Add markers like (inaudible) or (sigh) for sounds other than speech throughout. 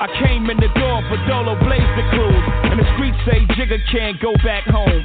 I came in the door for Dolo Blaze the cruise. And the streets say Jigga can't go back home.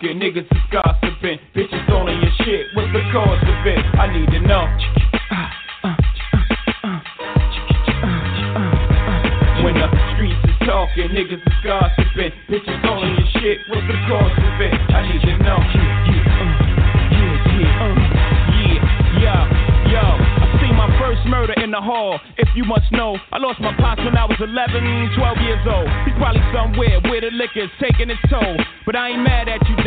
Talking, niggas is gossiping. Bitches calling your shit. What's the cause of it? I need to know. When the streets is talking, niggas is gossiping. Bitches calling your shit. What's the cause of it? I need to know. Yeah, yeah, yeah, yeah, yo. Seen my first murder in the hall. If you must know, I lost my pops when I was 11, 12 years old. He's probably somewhere where the liquor's taking its toll. But I ain't mad at you.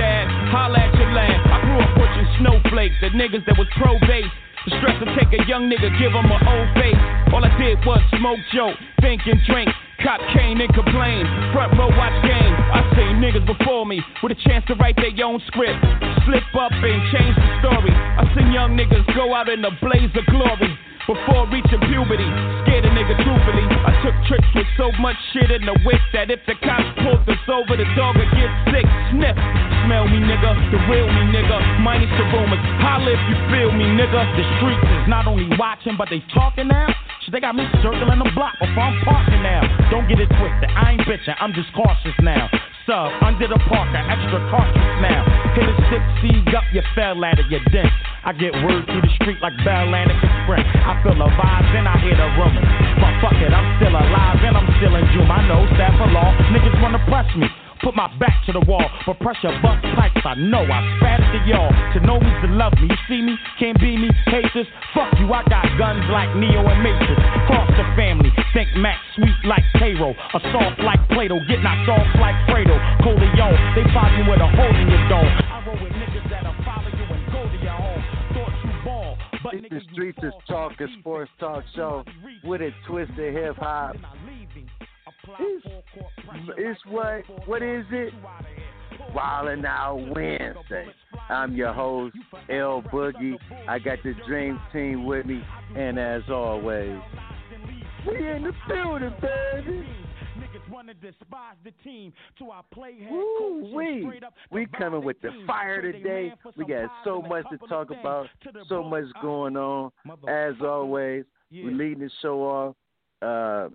Holla at your land. I grew up watching snowflakes, the niggas that was pro base. The stress to take a young nigga, give him an old face. All I did was smoke, joke, think and drink. Cop cane and complain. Front row watch game. I seen niggas before me with a chance to write their own script. Slip up and change the story. I seen young niggas go out in a blaze of glory. Before reaching puberty, scared a nigga truthfully. I took trips with so much shit in the whip that if the cops pulled us over, the dog would get sick. Sniff, smell me, nigga, the real me, nigga. Minus the rumors, holla if you feel me, nigga. The streets is not only watching, but they talking now. They got me circling the block before I'm parking now. Don't get it twisted, I ain't bitching, I'm just cautious now. Sub, under the parker, extra cautious now. Hit a six seed up, you fell at it, you dent. I get word through the street like Bell Atlantic Sprint. I feel the vibes and I hear the rumors. But fuck it, I'm still alive and I'm still in June. I know staff of law, niggas wanna press me. Put my back to the wall, but pressure bust pipes. I know I spat to y'all. To know me's to love me. You see me, can't be me, hate this. Fuck you, I got guns like Neo and Matrix. Foster family, think Max sweet like Cairo. A soft like Plato, get knocked off like Fredo. Corleone, they find you with a hole in your dome. I roll with niggas that'll follow you and go to your home. Thought you ball, but It's nigga, the Streets is. Talk, a sports talk show with a twist of hip hop. It's, it's what? What is it? Wildin' Out Wednesday. I'm your host, L Boogie. I got the Dream Team with me, and as always, we in the building, baby. Woo wee! We coming with the fire today. We got so much to talk about, so much going on. As always, we're leading the show off. Uh,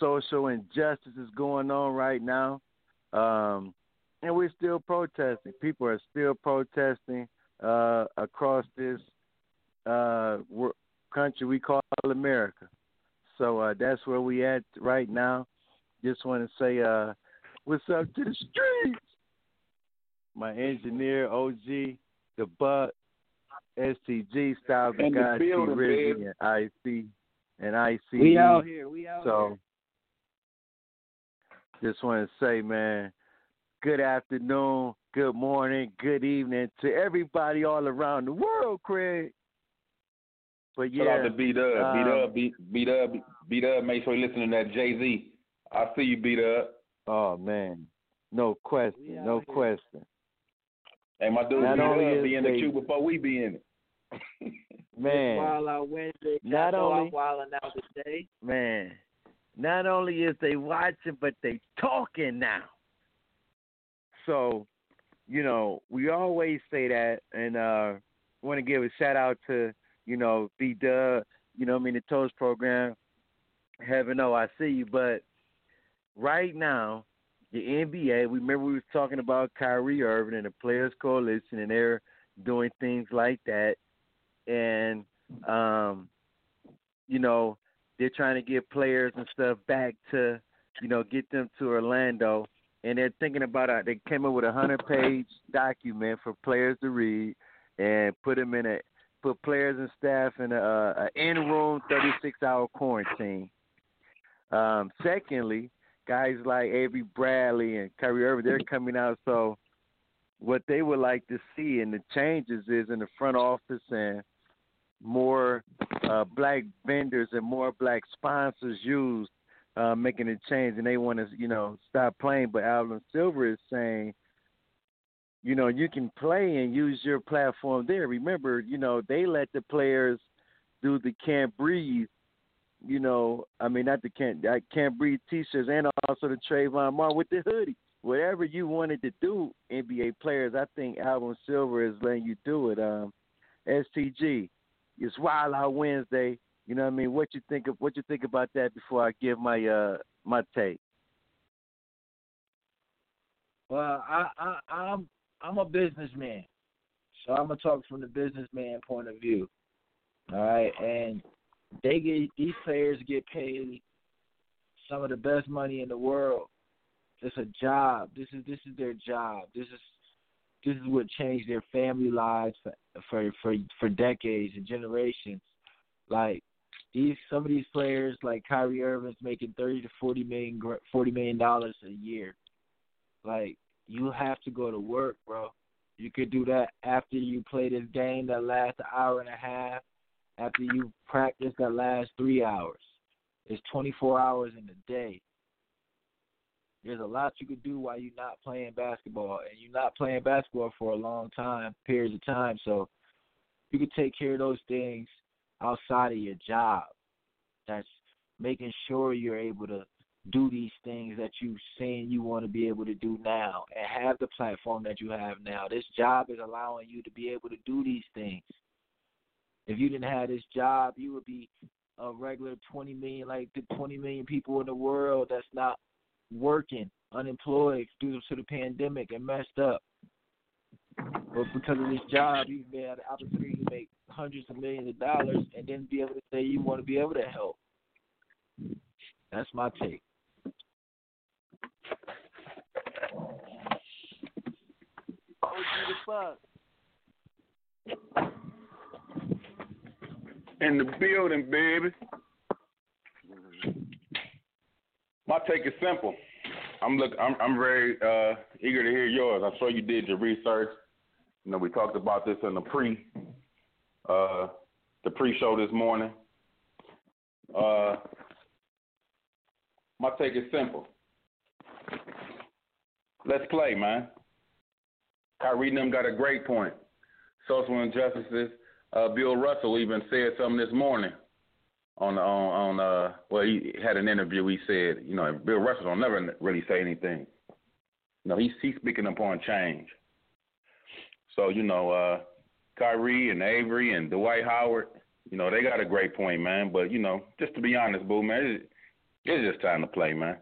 social injustice is going on right now, um, and we're still protesting. People are still protesting uh, across this uh, country we call America. So uh, that's where we at right now. Just want to say, uh, what's up to the streets? My engineer, OG, the Buck, STG, Style Bugatti, Rizzy, and IC, and IC. We out here. We out so, here. Just want to say, man, good afternoon, good morning, good evening to everybody all around the world, Craig. But yeah, shout out to B Dub, um, B Dub, B Dub, B Dub. Make sure you listen to that Jay Z. I see you, B Dub. Oh man, no question, no here. question. Hey, my dude, Not B only Dub be in the queue before we be in it. Man, Wild Out Wednesday. Not only- out Wild Out today. man, not only is they watching, but they talking now. So, you know, we always say that, and uh want to give a shout out to you know B Dub, you know, I mean the Toast program. Heaven, oh, I see you, but right now, the NBA. We remember we was talking about Kyrie Irving and the Players Coalition, and they're doing things like that, and um, you know, they're trying to get players and stuff back to, you know, get them to Orlando, and they're thinking about it. They came up with a hundred-page document for players to read, and put them in a put players and staff in a, a in-room 36-hour quarantine. Um, secondly, guys like Avery Bradley and Kyrie Irving, they're coming out. So, what they would like to see in the changes is in the front office and more uh, black vendors and more black sponsors used, uh, making a change, and they want to, you know, stop playing. But Adam Silver is saying, you know, you can play and use your platform there. Remember, you know, they let the players do the can't breathe. You know, I mean, not the can't I can't breathe T-shirts, and also the Trayvon Martin with the hoodie. Whatever you wanted to do, NBA players, I think Adam Silver is letting you do it. Um, STG, it's Wild Out Wednesday. You know what I mean? What you think of what you think about that before I give my uh my take? Well, I, I I'm I'm a businessman, so I'm gonna talk from the businessman point of view. All right, and they get these players get paid some of the best money in the world. It's a job. This is this is their job. This is this is what changed their family lives for for for, for decades and generations. Like these some of these players like Kyrie Irving's making thirty to forty million forty million dollars a year. Like you have to go to work, bro. You could do that after you play this game that lasts an hour and a half. After you practice that lasts three hours. It's twenty four hours in a day. There's a lot you could do while you're not playing basketball, and you're not playing basketball for a long time, periods of time. So you could take care of those things outside of your job. That's making sure you're able to do these things that you're saying you want to be able to do now and have the platform that you have now. This job is allowing you to be able to do these things. If you didn't have this job, you would be a regular 20 million, like the 20 million people in the world that's not working, unemployed due to the pandemic and messed up. But because of this job, you've had the opportunity to make hundreds of millions of dollars and then be able to say you want to be able to help. That's my take. In the building, baby. My take is simple. I'm look. I'm I'm very uh, eager to hear yours. I'm sure you did your research. You know, we talked about this in the pre, uh, the pre-show this morning. Uh, my take is simple. Let's play, man. Kyrie them got a great point. Social injustices. Uh, Bill Russell even said something this morning on on on uh well he had an interview he said you know Bill Russell don't never really say anything. You know he's he's speaking upon change. So you know uh Kyrie and Avery and Dwight Howard, you know they got a great point, man. But you know just to be honest, boo man, it's, it's just time to play, man.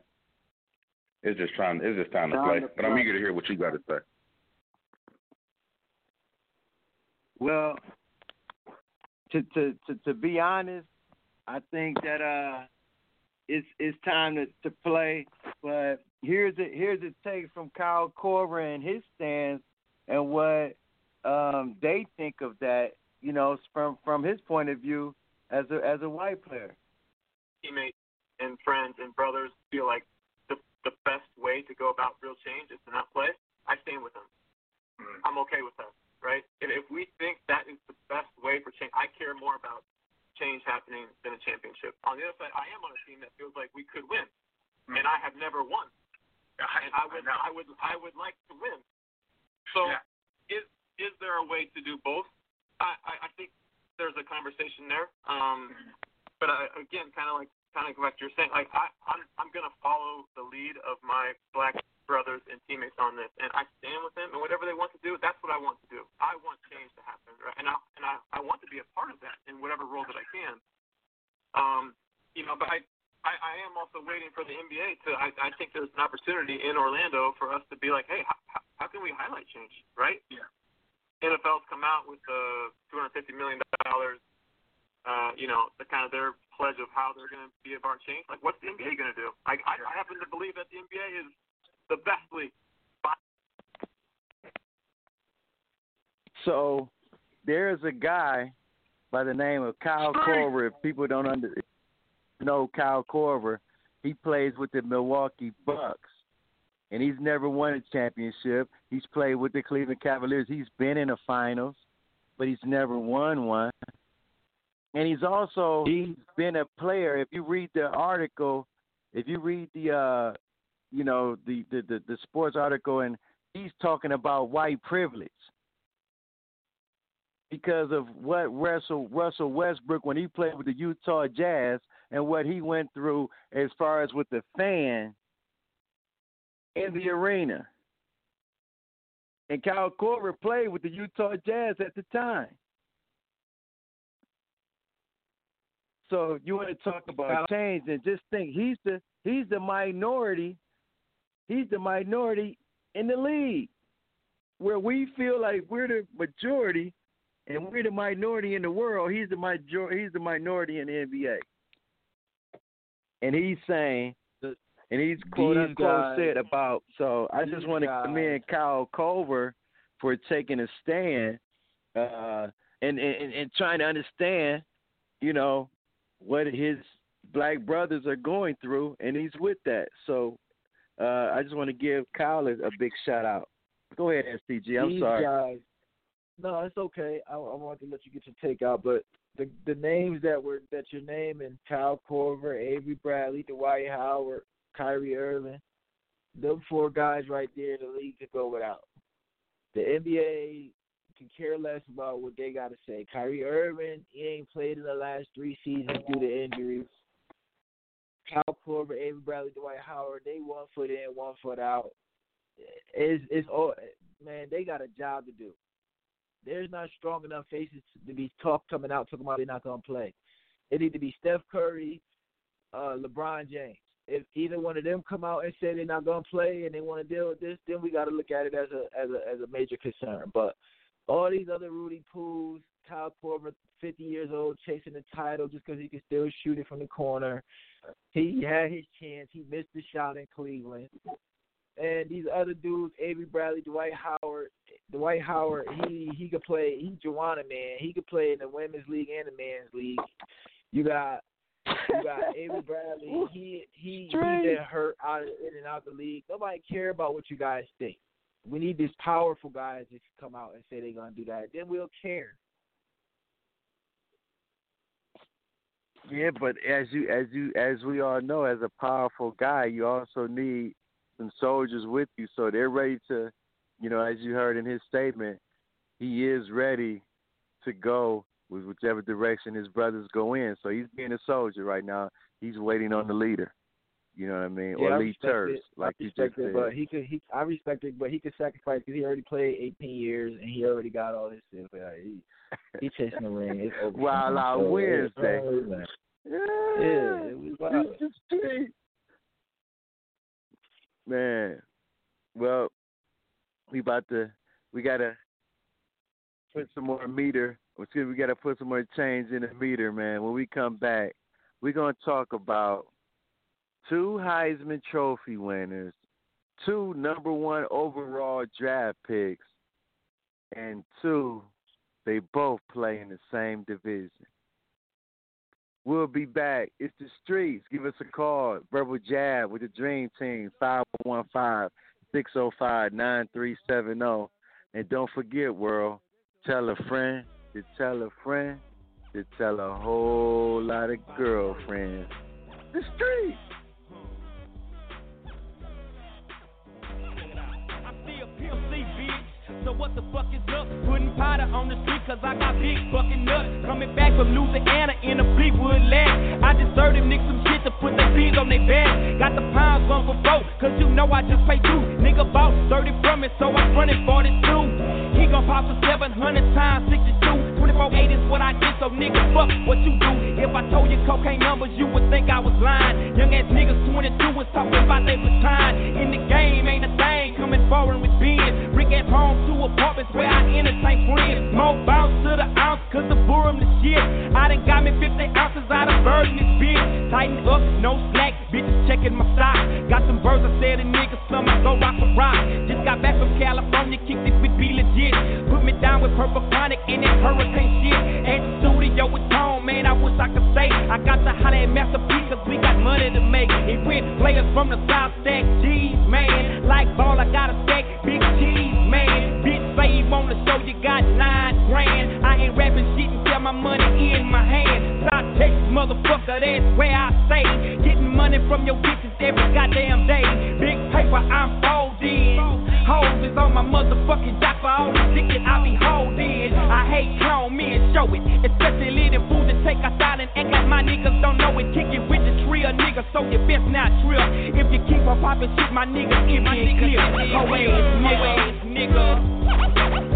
It's just trying. It's just time to Time play. to But I'm eager to hear what you got to say. Well, to to to, to be honest, I think that uh, it's it's time to, to play. But here's a here's a take from Kyle Korver and his stance and what um, they think of that. You know, from from his point of view as a as a white player. Teammates and friends and brothers feel like the the best way to go about real change is to not play. I stand with them. Mm-hmm. I'm okay with that, right? And if we think that is the best way for change, I care more about change happening than a championship. On the other side, I am on a team that feels like we could win, mm-hmm. and I have never won. I, and I would, I, I would, I would like to win. So, yeah. is is there a way to do both? I, I, I think there's a conversation there. Um, but I, again, kind of like kind of like you're saying, like I, I'm I'm gonna follow the lead of my black brothers and teammates on this, and I stand with them. And whatever they want to do, that's what I want to do. I want change to happen, right? and I and I, I want to be a part of that in whatever role that I can. Um, you know, but I I, I am also waiting for the NBA to. I, I think there's an opportunity in Orlando for us to be like, hey, how, how can we highlight change, right? Yeah. NFL's come out with the 250 million dollars. Uh, you know, the kind of their pledge of how they're going to be about change. Like, what's the NBA going to do? I, I, I happen to believe that the NBA is the best league. So there's a guy by the name of Kyle Korver. If people don't under, know Kyle Korver, he plays with the Milwaukee Bucks, and he's never won a championship. He's played with the Cleveland Cavaliers. He's been in the finals, but he's never won one. And he's also he's been a player. If you read the article, if you read the uh, you know the the the, the sports article, and he's talking about white privilege because of what Russell Russell Westbrook when he played with the Utah Jazz and what he went through as far as with the fan in the arena. And Kyle Korver played with the Utah Jazz at the time. So you want to talk about change and just think he's the he's the minority. He's the minority in the league. Where we feel like we're the majority and we're the minority in the world, he's the major he's the minority in the NBA and he's saying, and he's quote unquote said about. So I just want to commend Kyle Korver for taking a stand uh, and, and and trying to understand, you know, what his black brothers are going through, and he's with that. So uh, I just want to give Kyle a, a big shout out. Go ahead, STG. I'm These sorry. Guys, no, it's okay. I, I wanted to let you get your take out, but the the names that were that you're naming, Kyle Korver, Avery Bradley, Dwight Howard, Kyrie Irving, them four guys right there, the league to go without. The NBA can care less about what they got to say. Kyrie Irving, he ain't played in the last three seasons due to injuries. Kyle Korver, Avery Bradley, Dwight Howard, they one foot in, one foot out. It's it's all man. They got a job to do. There's not strong enough faces to be talk coming out talking about they're not gonna play. It need to be Steph Curry, uh, LeBron James. If either one of them come out and say they're not gonna play and they want to deal with this, then we got to look at it as a as a as a major concern. But all these other Rudy Pools, Kyle Korver, 50 years old, chasing the title just because he can still shoot it from the corner. He had his chance. He missed the shot in Cleveland. And these other dudes, Avery Bradley, Dwight Howard, Dwight Howard, he he could play. He Joanna man. He could play in the women's league and the men's league. You got you got (laughs) Avery Bradley. He he he been hurt out in and out of the league. Nobody care about what you guys think. We need these powerful guys to come out and say they're gonna do that. Then we'll care. Yeah, but as you as you as we all know, as a powerful guy, you also need some soldiers with you, so they're ready to you know, as you heard in his statement, he is ready to go with whichever direction his brothers go in. So he's being a soldier right now. He's waiting on the leader. You know what I mean? Yeah, or I lead terms, like I you just it, said. But he could, he, I respect it, but he could sacrifice because he already played 18 years and he already got all his stuff. Like, uh, he, he chasing the ring. It's over. Wild out so, Wednesday. Yeah, yeah, it was wild. Man, well, we about to we gotta put some more meter Let's see, we got to put some more change in the meter, man. When we come back, we're going to talk about two Heisman Trophy winners, two number one overall draft picks, and two, they both play in the same division. We'll be back. It's the streets. Give us a call. Verbal Jab with the Dream Team, 515 605 9370. And don't forget, world, tell a friend to tell a friend to tell a whole lot of girlfriends. The streets. So what the fuck is up? Putting powder on the street cause I got big fucking nuts. Coming back from Louisiana in a Fleetwood land. I just served them niggas some shit to put their feet on their back. Got the pounds one for four, cause you know I just pay two. Nigga bought 30 from it, so I'm running 42. He gon' pop for 700 times 62. 24 8 is what I get, so nigga, fuck what you do. If I told you cocaine numbers, you would think I was lying. Young ass niggas 22 was talking about they was time. In the game, ain't a thing coming forward with being. At home, two apartments where I entertain friends. More bounce to the ounce, cause the boom the shit. I done got me 50 ounces out of bird in this bitch. Tighten up, no slack, bitches checking my stock. Got some birds, I said a nigga, some go rock for rock. Just got back from California, kicked it with be legit. Put me down with purple chronic and that hurricane shit. At the studio with Tone, man, I wish I could say. I got to holler at Master P, cause we got money to make. It went players from the South Stack, G's, man. Like ball, I got a stack, big cheese, man. Bitch, you on the show, you got nine grand. I ain't rapping shit until my money in my hand. South Texas, motherfucker, that's where I stay. Getting money from your bitches every goddamn day. Big paper, I'm folding. Hoes is on my motherfucking for all the dick I be holding. I hate clone me and show it. Especially leading fools that take us out and like my niggas don't so you best not trill. If you keep on popping shit, my nigga, it be clear. Ho ass nigga,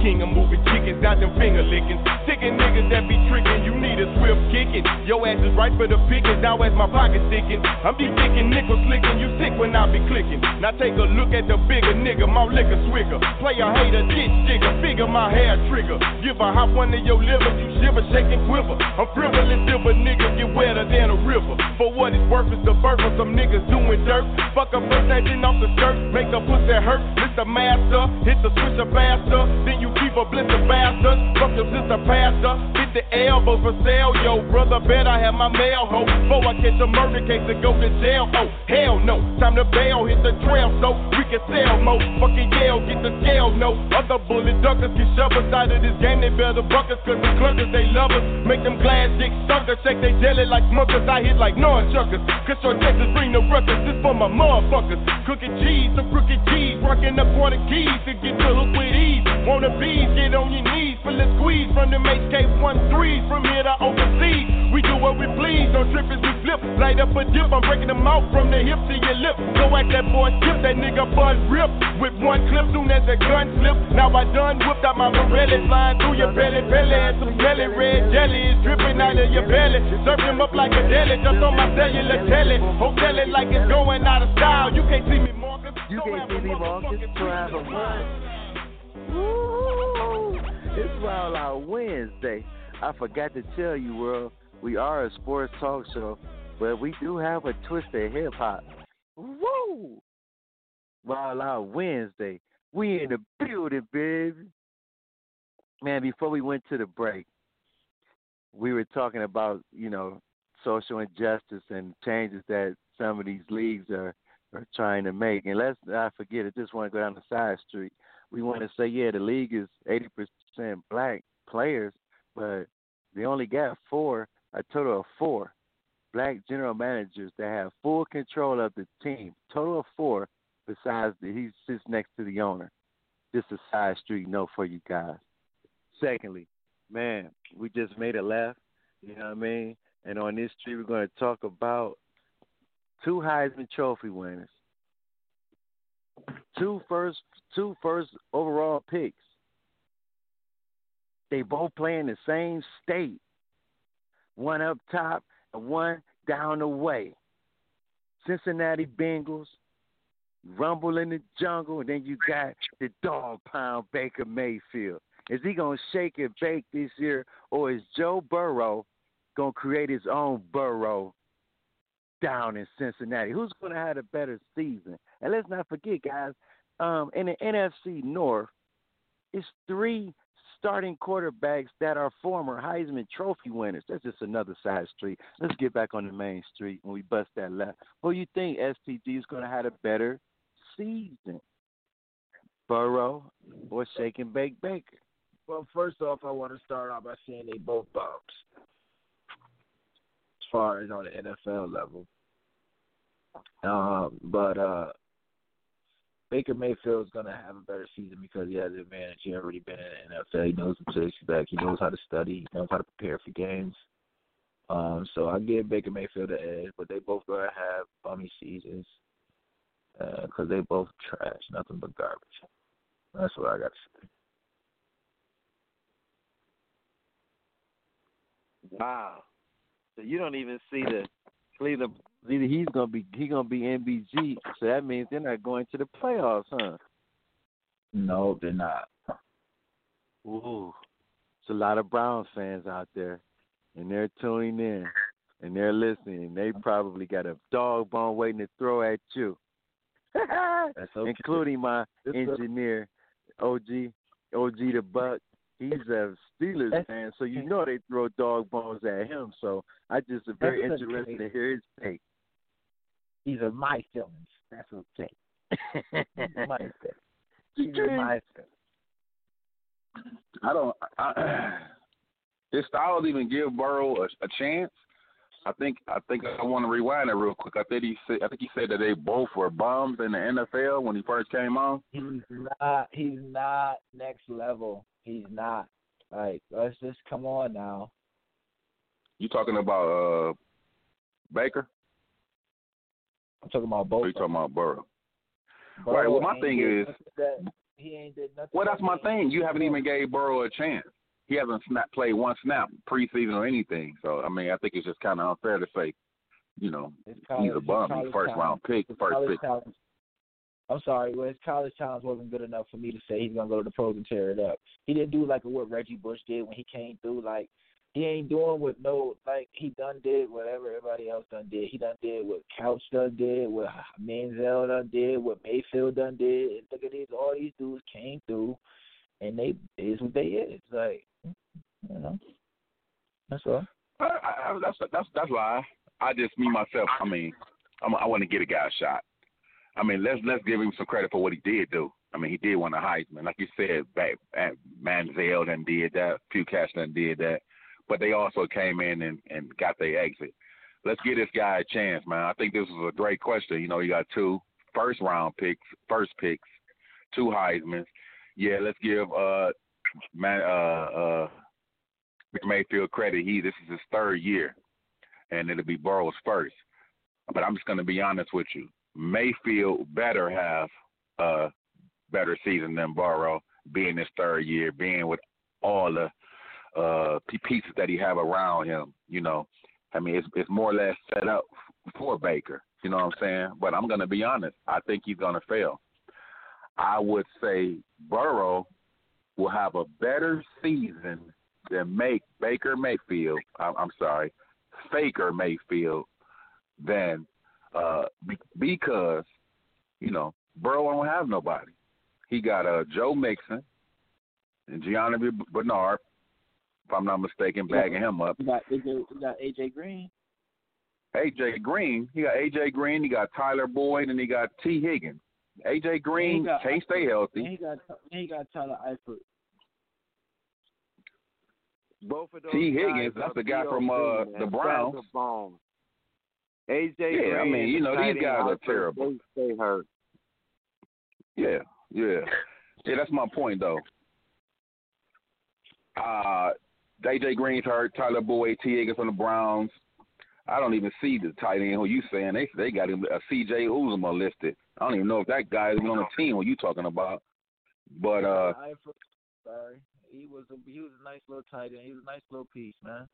king of moving chickens, not them finger licking. Sticking niggas that be tricking, you a swift kicking. Your ass is right for the picking, now as my pocket sticking. I'm be thinking nickel slicking, you sick when I be clicking. Now take a look at the bigger nigga, my liquor swigger. Player hater, ditch jigger, figure my hair trigger. Give a hop one of your liver, you shiver, shake and quiver. I'm frivolous, silver nigga, get wetter than a river. For what it's worth, it's the birth of some niggas doing dirt. Fuck a acting off the dirt, make a pussy hurt. Mr. Master, hit the switcher faster, then you keep a blister bastard. Fuck your sister pastor, the elbows for sale, yo. Brother, bet I have my mail, ho. Before I catch a murder case and go to jail, oh. Hell no, time to bail, hit the trail, so we can sell mo. Fucking yell, get the scale, no. Other bullet duckers get shoved aside of this game, they better buckets, cause the cluckers, they love us. Make them glass dick suckers, shake they jelly like muckers. I hit like nunchuckers, cause your Texas bring the records, this for my motherfuckers. Cookin' cheese, some crooked cheese, rockin' up on the keys to get the hook with ease. Wanna be? get on your knees, for the squeeze from the HK1 three from here to overseas. We do what we please, don't trip trippers, we flip. Light up a dip, I'm breaking them out from the hip to your lip. Go at that boy, tip that nigga buzz rip. With one clip, soon as the gun slip. Now I done whipped out my Morelli, flying through your belly, belly, and some belly. Red jelly is dripping out of your belly. Serve them up like a deli, just on my cellular telly. Hotel it like it's going out of style. You can't see me more. You can't see me more. Just forever one. Woo! It's Wild Out Wednesday. I forgot to tell you, world, we are a sports talk show, but we do have a twist of hip hop. Woo! Wild Out Wednesday. We in the building, baby. Man, before we went to the break, we were talking about, you know, social injustice and changes that some of these leagues are, are trying to make. And let's not forget, I just want to go down the side street. We want to say, yeah, the league is 80% black players, but they only got four, a total of four black general managers that have full control of the team. Total of four, besides he sits next to the owner. Just a side street note for you guys. Secondly, man, we just made a left. You know what I mean? And on this street, we're going to talk about two Heisman Trophy winners. two first two first overall picks. They both play in the same state. One up top and one down the way. Cincinnati Bengals, Rumble in the Jungle, and then you got the dog pound Baker Mayfield. Is he gonna shake and bake this year, or is Joe Burrow gonna create his own Burrow down in Cincinnati? Who's gonna have a better season? And let's not forget, guys, um, in the NFC North, it's three starting quarterbacks that are former Heisman Trophy winners. That's just another side street. Let's get back on the main street when we bust that left. Who you think STG is going to have a better season? Burrow or Shake and Bake Baker? Well, first off, I want to start off by saying they both bumps. As far as on the NFL level. Um, but uh, Baker Mayfield is going to have a better season because he has the advantage. He already been in the NFL. He knows the to back. He knows how to study. He knows how to prepare for games. Um, so I give Baker Mayfield the edge, but they both going to have bummy seasons because uh, they both trash, nothing but garbage. That's what I got to say. Wow. So you don't even see the Cleveland either he's gonna be he gonna be MBG, so that means they're not going to the playoffs, huh? No, they're not. Ooh, there's a lot of Browns fans out there, and they're tuning in and they're listening. They probably got a dog bone waiting to throw at you, (laughs) okay. including my engineer, OG, OG the Buck. He's a Steelers fan, so you know they throw dog bones at him. So I just am very interested to hear his take. These are my feelings. That's okay. my feelings. These are (laughs) my feelings. I don't. I, (clears throat) his styles even give Burrow a, a chance. I think I think I want to rewind it real quick. I think he said I think he said that they both were bums in the NFL when he first came on. He's not. He's not next level. He's not. Like let's just come on now. You talking about uh Baker? I'm talking about oh, both. You talking about Burrow? Burrow right. Well, uh, my thing is, that he ain't did nothing. Well, that's my thing. You haven't even gave Burrow a chance. He hasn't snap, played one snap preseason or anything. So I mean, I think it's just kind of unfair to say, you know, college, he's a bum. He's first round pick, first pick. Talent. I'm sorry, well, his college talent wasn't good enough for me to say he's gonna go to the pros and tear it up. He didn't do like what Reggie Bush did when he came through. Like he ain't doing what no like he done did whatever everybody else done did. He done did what Couch done did, what Manziel done did, what Mayfield done did. And look at these, all these dudes came through, and they is what they is. Like you know, that's all. I, I, that's that's that's why I just me myself. I mean, I'm, I want to get a guy a shot. I mean, let's let's give him some credit for what he did do. I mean, he did win a Heisman, like you said. Back, Manziel done did that. Few cats done did that but they also came in and, and got their exit. Let's give this guy a chance, man. I think this was a great question. You know, you got two first round picks, first picks, two Heisman's. Yeah, let's give uh man uh uh Mayfield credit. He this is his third year, and it'll be Burrow's first. But I'm just to be honest with you. Mayfield better have a better season than Burrow, being his third year, being with all the uh pieces that he have around him. You know, I mean, it's it's more or less set up for Baker. You know what I'm saying? But I'm gonna be honest. I think he's gonna fail. I would say Burrow will have a better season than make Baker Mayfield. I'm, sorry, Faker Mayfield than uh be, because you know Burrow don't have nobody. He got uh Joe Mixon and Giovani Bernard if I'm not mistaken, bagging him up. You got AJ, you got AJ Green. AJ Green. He got AJ Green. He got Tyler Boyd, and he got Tee Higgins. AJ Green got, can't stay healthy. And he got and he got Tyler Eifert. Both of those Tee Higgins, that's the guy from uh, the Browns. AJ yeah, Green I mean, you know, these guys are terrible. They stay hurt. Yeah, yeah, yeah. That's my point, though. Uh, AJ Green's hurt. Tyler Boyd, Tee Higgins from the Browns. I don't even see the tight end who you saying they they got him a C.J. Uzomah listed. I don't even know if that guy is on the team. What you talking about? But uh, I, sorry, he was a he was a nice little tight end. He was a nice little piece, man.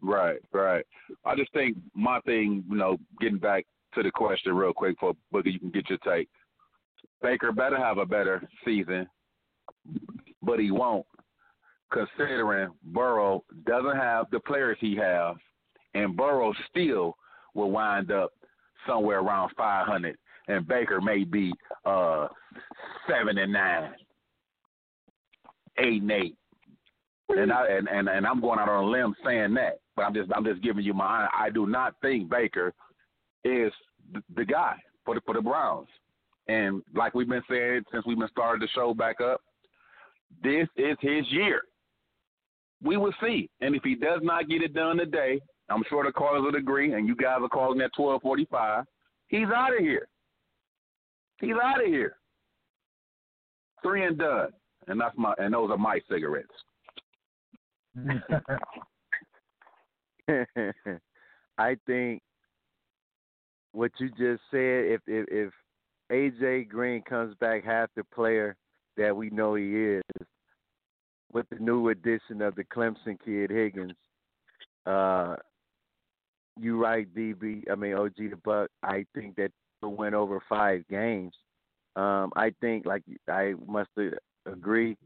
Right, right. I just think my thing, you know, getting back to the question real quick for Boogie, you can get your take. Baker better have a better season, but he won't, considering Burrow doesn't have the players he has, and Burrow still will wind up somewhere around 500, and Baker may be uh seven and nine, eight and eight, and I and, and and I'm going out on a limb saying that, but I'm just I'm just giving you my I do not think Baker is the, the guy for the for the Browns. And like we've been saying since we've been started the show back up, this is his year. We will see. And if he does not get it done today, I'm sure the callers will agree, and you guys are calling at 12:45. He's out of here. He's out of here. Three and done, and that's my and those are my cigarettes. (laughs) I think what you just said. If if if AJ Green comes back half the player that we know he is, with the new addition of the Clemson kid Higgins, uh, you right, DB. I mean OG the Buck. I think that win over five games. Um, I think, like I must agree,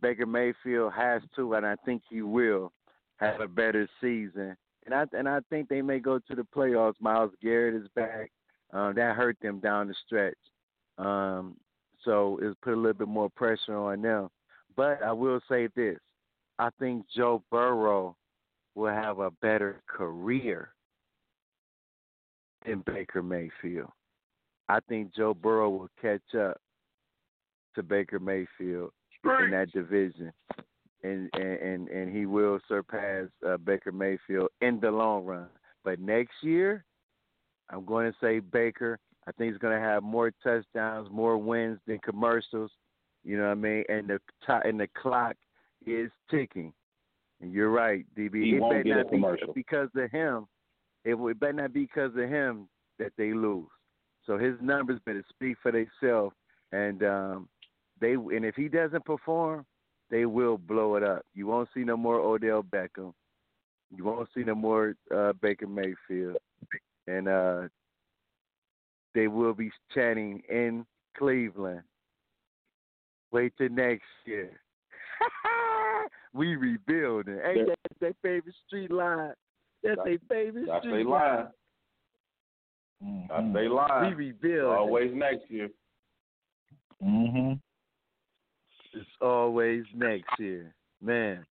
Baker Mayfield has to, and I think he will have a better season. And I and I think they may go to the playoffs. Myles Garrett is back. Um, that hurt them down the stretch. Um, so it's put a little bit more pressure on them. But I will say this: I think Joe Burrow will have a better career than Baker Mayfield. I think Joe Burrow will catch up to Baker Mayfield in that division, and and and he will surpass uh, Baker Mayfield in the long run. But next year, I'm going to say Baker. I think he's going to have more touchdowns, more wins than commercials. You know what I mean? And the t- and the clock is ticking. And you're right, DB. He it won't get a commercial. because of him. It, it better not be because of him that they lose. So his numbers better speak for themselves. And um, they and if he doesn't perform, they will blow it up. You won't see no more Odell Beckham. You won't see no more uh, Baker Mayfield, and uh, they will be chanting in Cleveland. Wait till next year. (laughs) we rebuilding. Ain't that their favorite street line? That's their favorite That's street they lying. Mm-hmm. That's they We lying. rebuilding. Always next year. Mm Mhm. It's always next year. Man,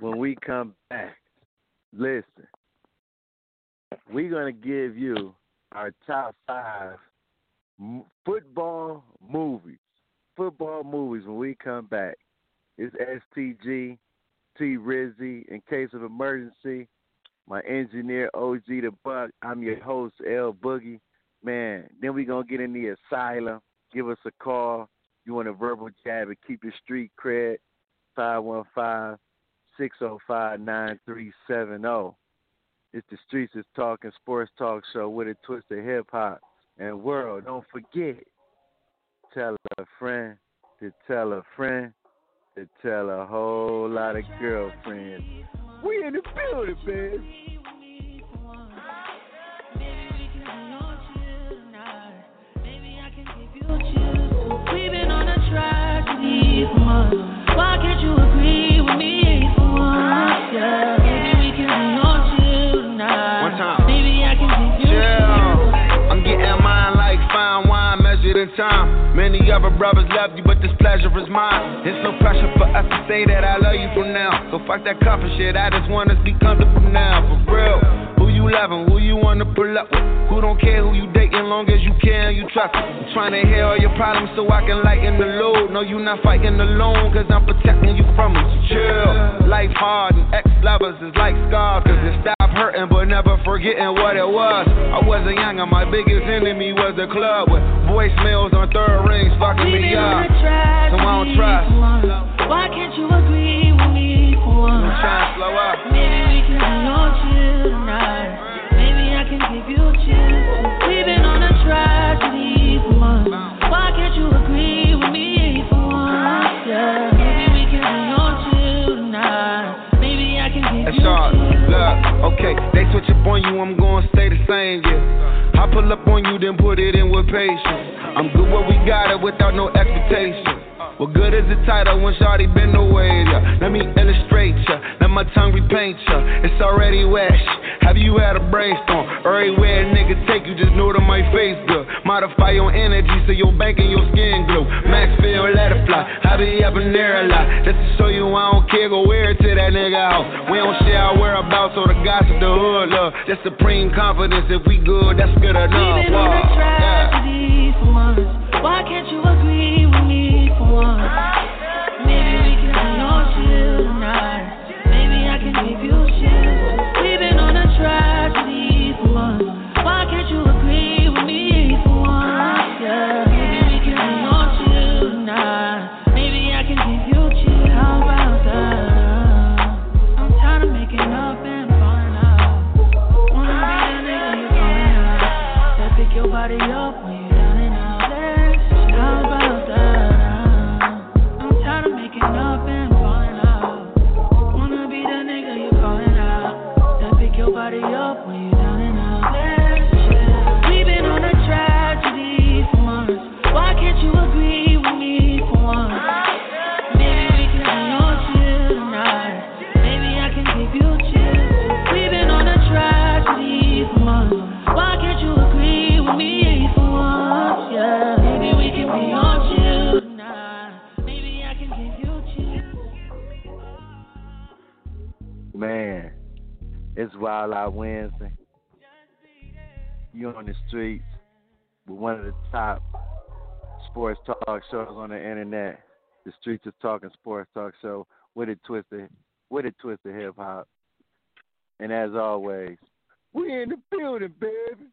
when we come back, listen, we're going to give you our top five football movies. Football movies when we come back. It's STG, T Rizzy, in case of emergency. My engineer, OG the Buck. I'm your host, L Boogie. Man, then we going to get in the asylum. Give us a call. You want a verbal jab and keep your street cred? 515-605-9370. It's the Streets is Talking Sports Talk Show with a twist of hip hop and world. Don't forget, tell a friend to tell a friend to tell a whole lot of girlfriends. We in the building, man. We've been on a track be months. Many other brothers love you, but this pleasure is mine. There's no pressure for us to say that I love you from now. So fuck that comfort shit, I just want us to be comfortable now, for real. Who you loving, who you wanna pull up with? Who don't care who you dating, long as you care and you trust. I'm trying to hear all your problems so I can lighten the load. No, you not fighting alone, cause I'm protecting you from it. So chill. Life hard and ex lovers is like scars, cause it stop hurting, but never forgetting what it was. I wasn't young, and my biggest enemy was the club with voicemails on third rings fucking we me up. So I don't trust. Why can't you agree with me for I'm trying to slow up. Maybe we can be on chill tonight. Maybe I can give you chills. We've been on a tragedy for months. Why can't you agree with me for once? Yeah. Maybe we can be on chill tonight. Maybe I can give it's you chills okay, they switch up on you, I'm gonna stay the same, yeah. I pull up on you, then put it in with patience. I'm good where we got it without no expectation. What good is the title when Shawty been away, yeah? Let me illustrate ya, let my tongue repaint ya. It's already wet. Have you had a brainstorm? Everywhere a nigga take you, just know that my face good. Modify your energy so your bank and your skin glow. Max feel, let it fly. I be up in there a lot. Just to show you I don't care, go wear it to that nigga house. We don't share our whereabouts or the gossip, the hood love. That's supreme confidence. If we good, that's good enough. We've been on a Wow. Yeah. tragedy for months. Why can't you Maybe I can give you shit. We've been on a tragedy You on the streets with one of the top sports talk shows on the internet. The Streets is Talking Sports Talk Show with a twist of with a twist of hip hop. And as always, we in the building, baby.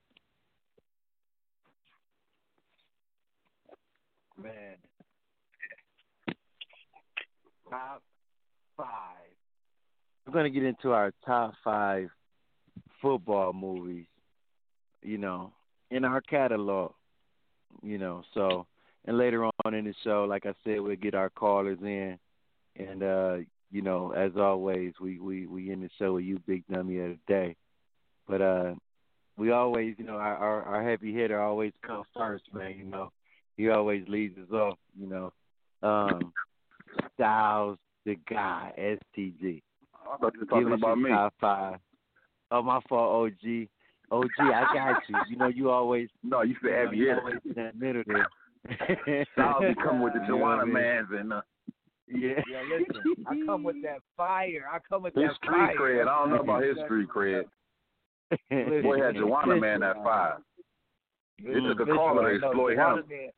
Man. Top five. We're gonna get into our top five football movies, you know, in our catalog. You know, so and later on in the show, like I said, we'll get our callers in and uh, you know, as always, we, we, we end the show with you, Big Dummy of the Day. But uh we always, you know, our, our our heavy hitter always comes first, man, you know. He always leads us off, you know. Um Styles the guy, STG. I thought you were talking about me. Top five. Oh, my fault, OG. OG, I got you. You know, you always. (laughs) No, you said you know, heavy you hitter. always in that middle there. (laughs) Styles be coming with the You know Joanna mean? mans and uh, Yeah. Yeah, listen, I come with that fire. I come with his that street fire. cred. I don't know about his street cred. Boy had Joanna man at five. It took a Listen, caller to no, exploit Joanna him.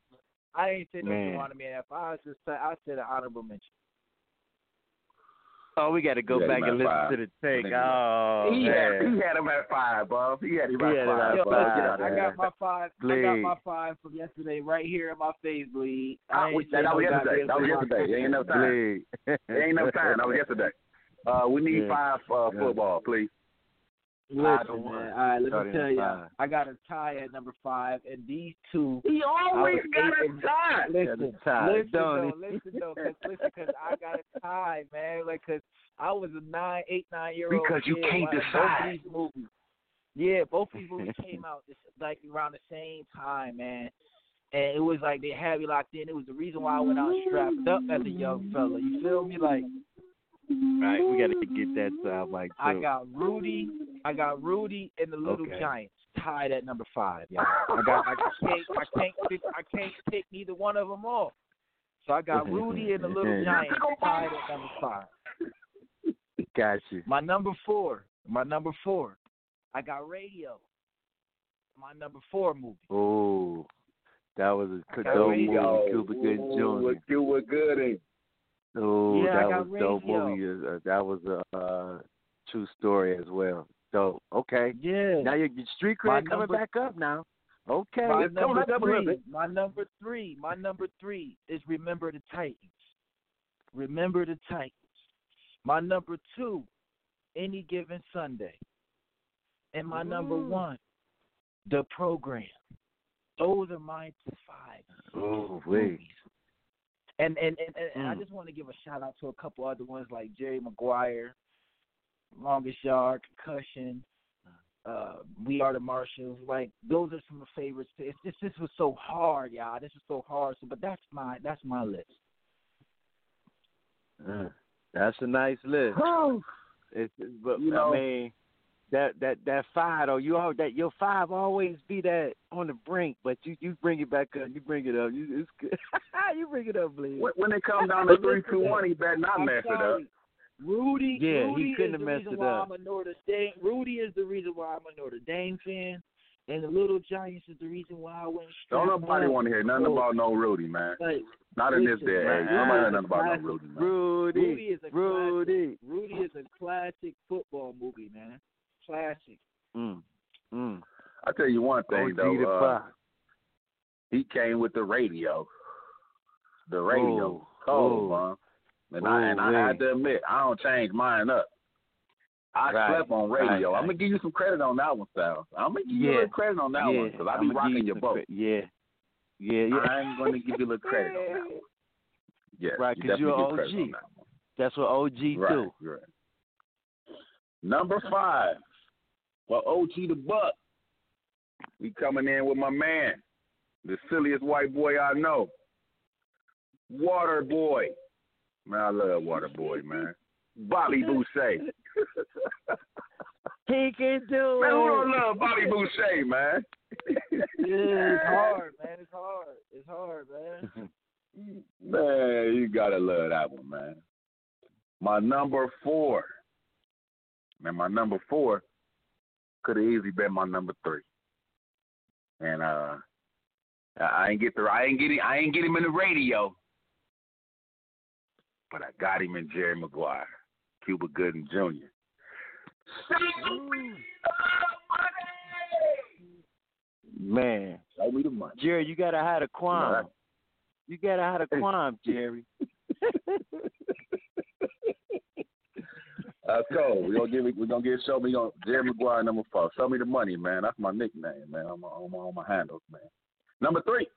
I ain't said no Man. Joanna Man. If I was just, I said an honorable mention. Oh, we got to go back might and listen five. to the take. Oh, he man. had he had him at five, Bob. He had him He at had him five. at Yo, five. get I got my five. I got my five from yesterday right here in my face, bleed. I ain't we- said that was no yesterday. That was Joanna yesterday. Man. Ain't enough time. Bleed. There ain't enough time. That was (laughs) yesterday. Uh, we need Yeah. five uh, football, please. Listen, man. All right, let me tell you. five. I got a tie at number five, and these two. He always got got a a tie. Listen, Got a tie, listen don't though, listen though, cause (laughs) listen, cause I got a tie, man. Like, cause I was a nine, eight, nine year old. Because you kid can't watching decide. Both these movies. Yeah, both of these movies (laughs) came out just like around the same time, man. And it was like they had me locked in. It was the reason why I went out strapped up as a young fella. You feel me? Like right, we got to get that sound like too. I got Rudy, I got Rudy and the Little Okay. Giants tied at number five. Y'all. I got I can't I can't pick I can't pick neither one of them off. So I got Rudy and the Little (laughs) Giants tied at number five. got you. My number four, my number four, I got Radio. My number four movie. Oh, that was a got dope radio. movie, Cuba Good Jr. Cuba Gooding. Oh, Yeah, that was dope movie. Uh, that was a uh, true story as well. Dope. Okay. Yeah. Now your, your street cred coming number- back up now. Okay. my number three, my number three, my number three is Remember the Titans. Remember the Titans. My number two, Any Given Sunday. And my number one, The Program. Those are my five Oh, movies. And and and, and, and I Mm. just want to give a shout out to a couple other ones like Jerry Maguire, Longest Yard, Concussion, uh, We Are the Marshals. Like those are some of my favorites. It's just this was so hard, y'all. This was so hard. So, but that's my that's my list. Uh, that's a nice list. It's, but You know- I mean, that that that five though, you all that your five always be that on the brink, but you you bring it back up, you bring it up, you it's good. (laughs) you bring it up, please. When, when it comes down to three, two, one, he better not I'm mess it up. Rudy, Yeah, he Rudy couldn't is have the messed reason it why up. I'm a Notre Dame. Rudy is the reason why I'm a Notre Dame fan, and the Little Giants is the reason why I went. Don't nobody want to hear nothing about no Rudy, man. but Not in this day age. Nobody Rudy know is nothing a about no. Rudy, man. Rudy, Rudy is a Rudy. classic. Rudy is a classic football movie, man. Classic. Mm, mm. I tell you one thing OG though, uh, he came with the radio. The radio, Oh, cold, oh. man. And I and I had to admit, I don't change mine up. I Right, slept on radio. right, I'm gonna give you some credit on that one, Styles. I'm gonna give you a little credit on that yeah, one because I I'ma be rocking you your some boat. cre- Yeah, yeah, yeah. I'm gonna give you a little credit on that one. (laughs) Yes, Right, because definitely you're get OG. on that. That's what OG Right, do. right. Number five, for OG the Buck. We coming in with my man, the silliest white boy I know, Water Boy. Man, I love Water Boy, man. Bobby (laughs) Boucher. He can do Man, who don't love Bobby Boucher, man? Yeah, it's (laughs) hard, man. It's hard. It's hard, man. (laughs) Man, you gotta love that one, man. My number four. Man, my number four could have easily been my number three. And uh I ain't get the I ain't get it, I ain't get him in the radio. But I got him in Jerry Maguire, Cuba Gooding Jr. Man, Show me the money. Jerry, you gotta hide a qualm. You gotta hide a qualm, Jerry. (laughs) Let's go. We're gonna give it. We're gonna show me on Jerry Maguire number four. Show me the money, man. That's my nickname, man. On my on my, on my handles, man. Number three.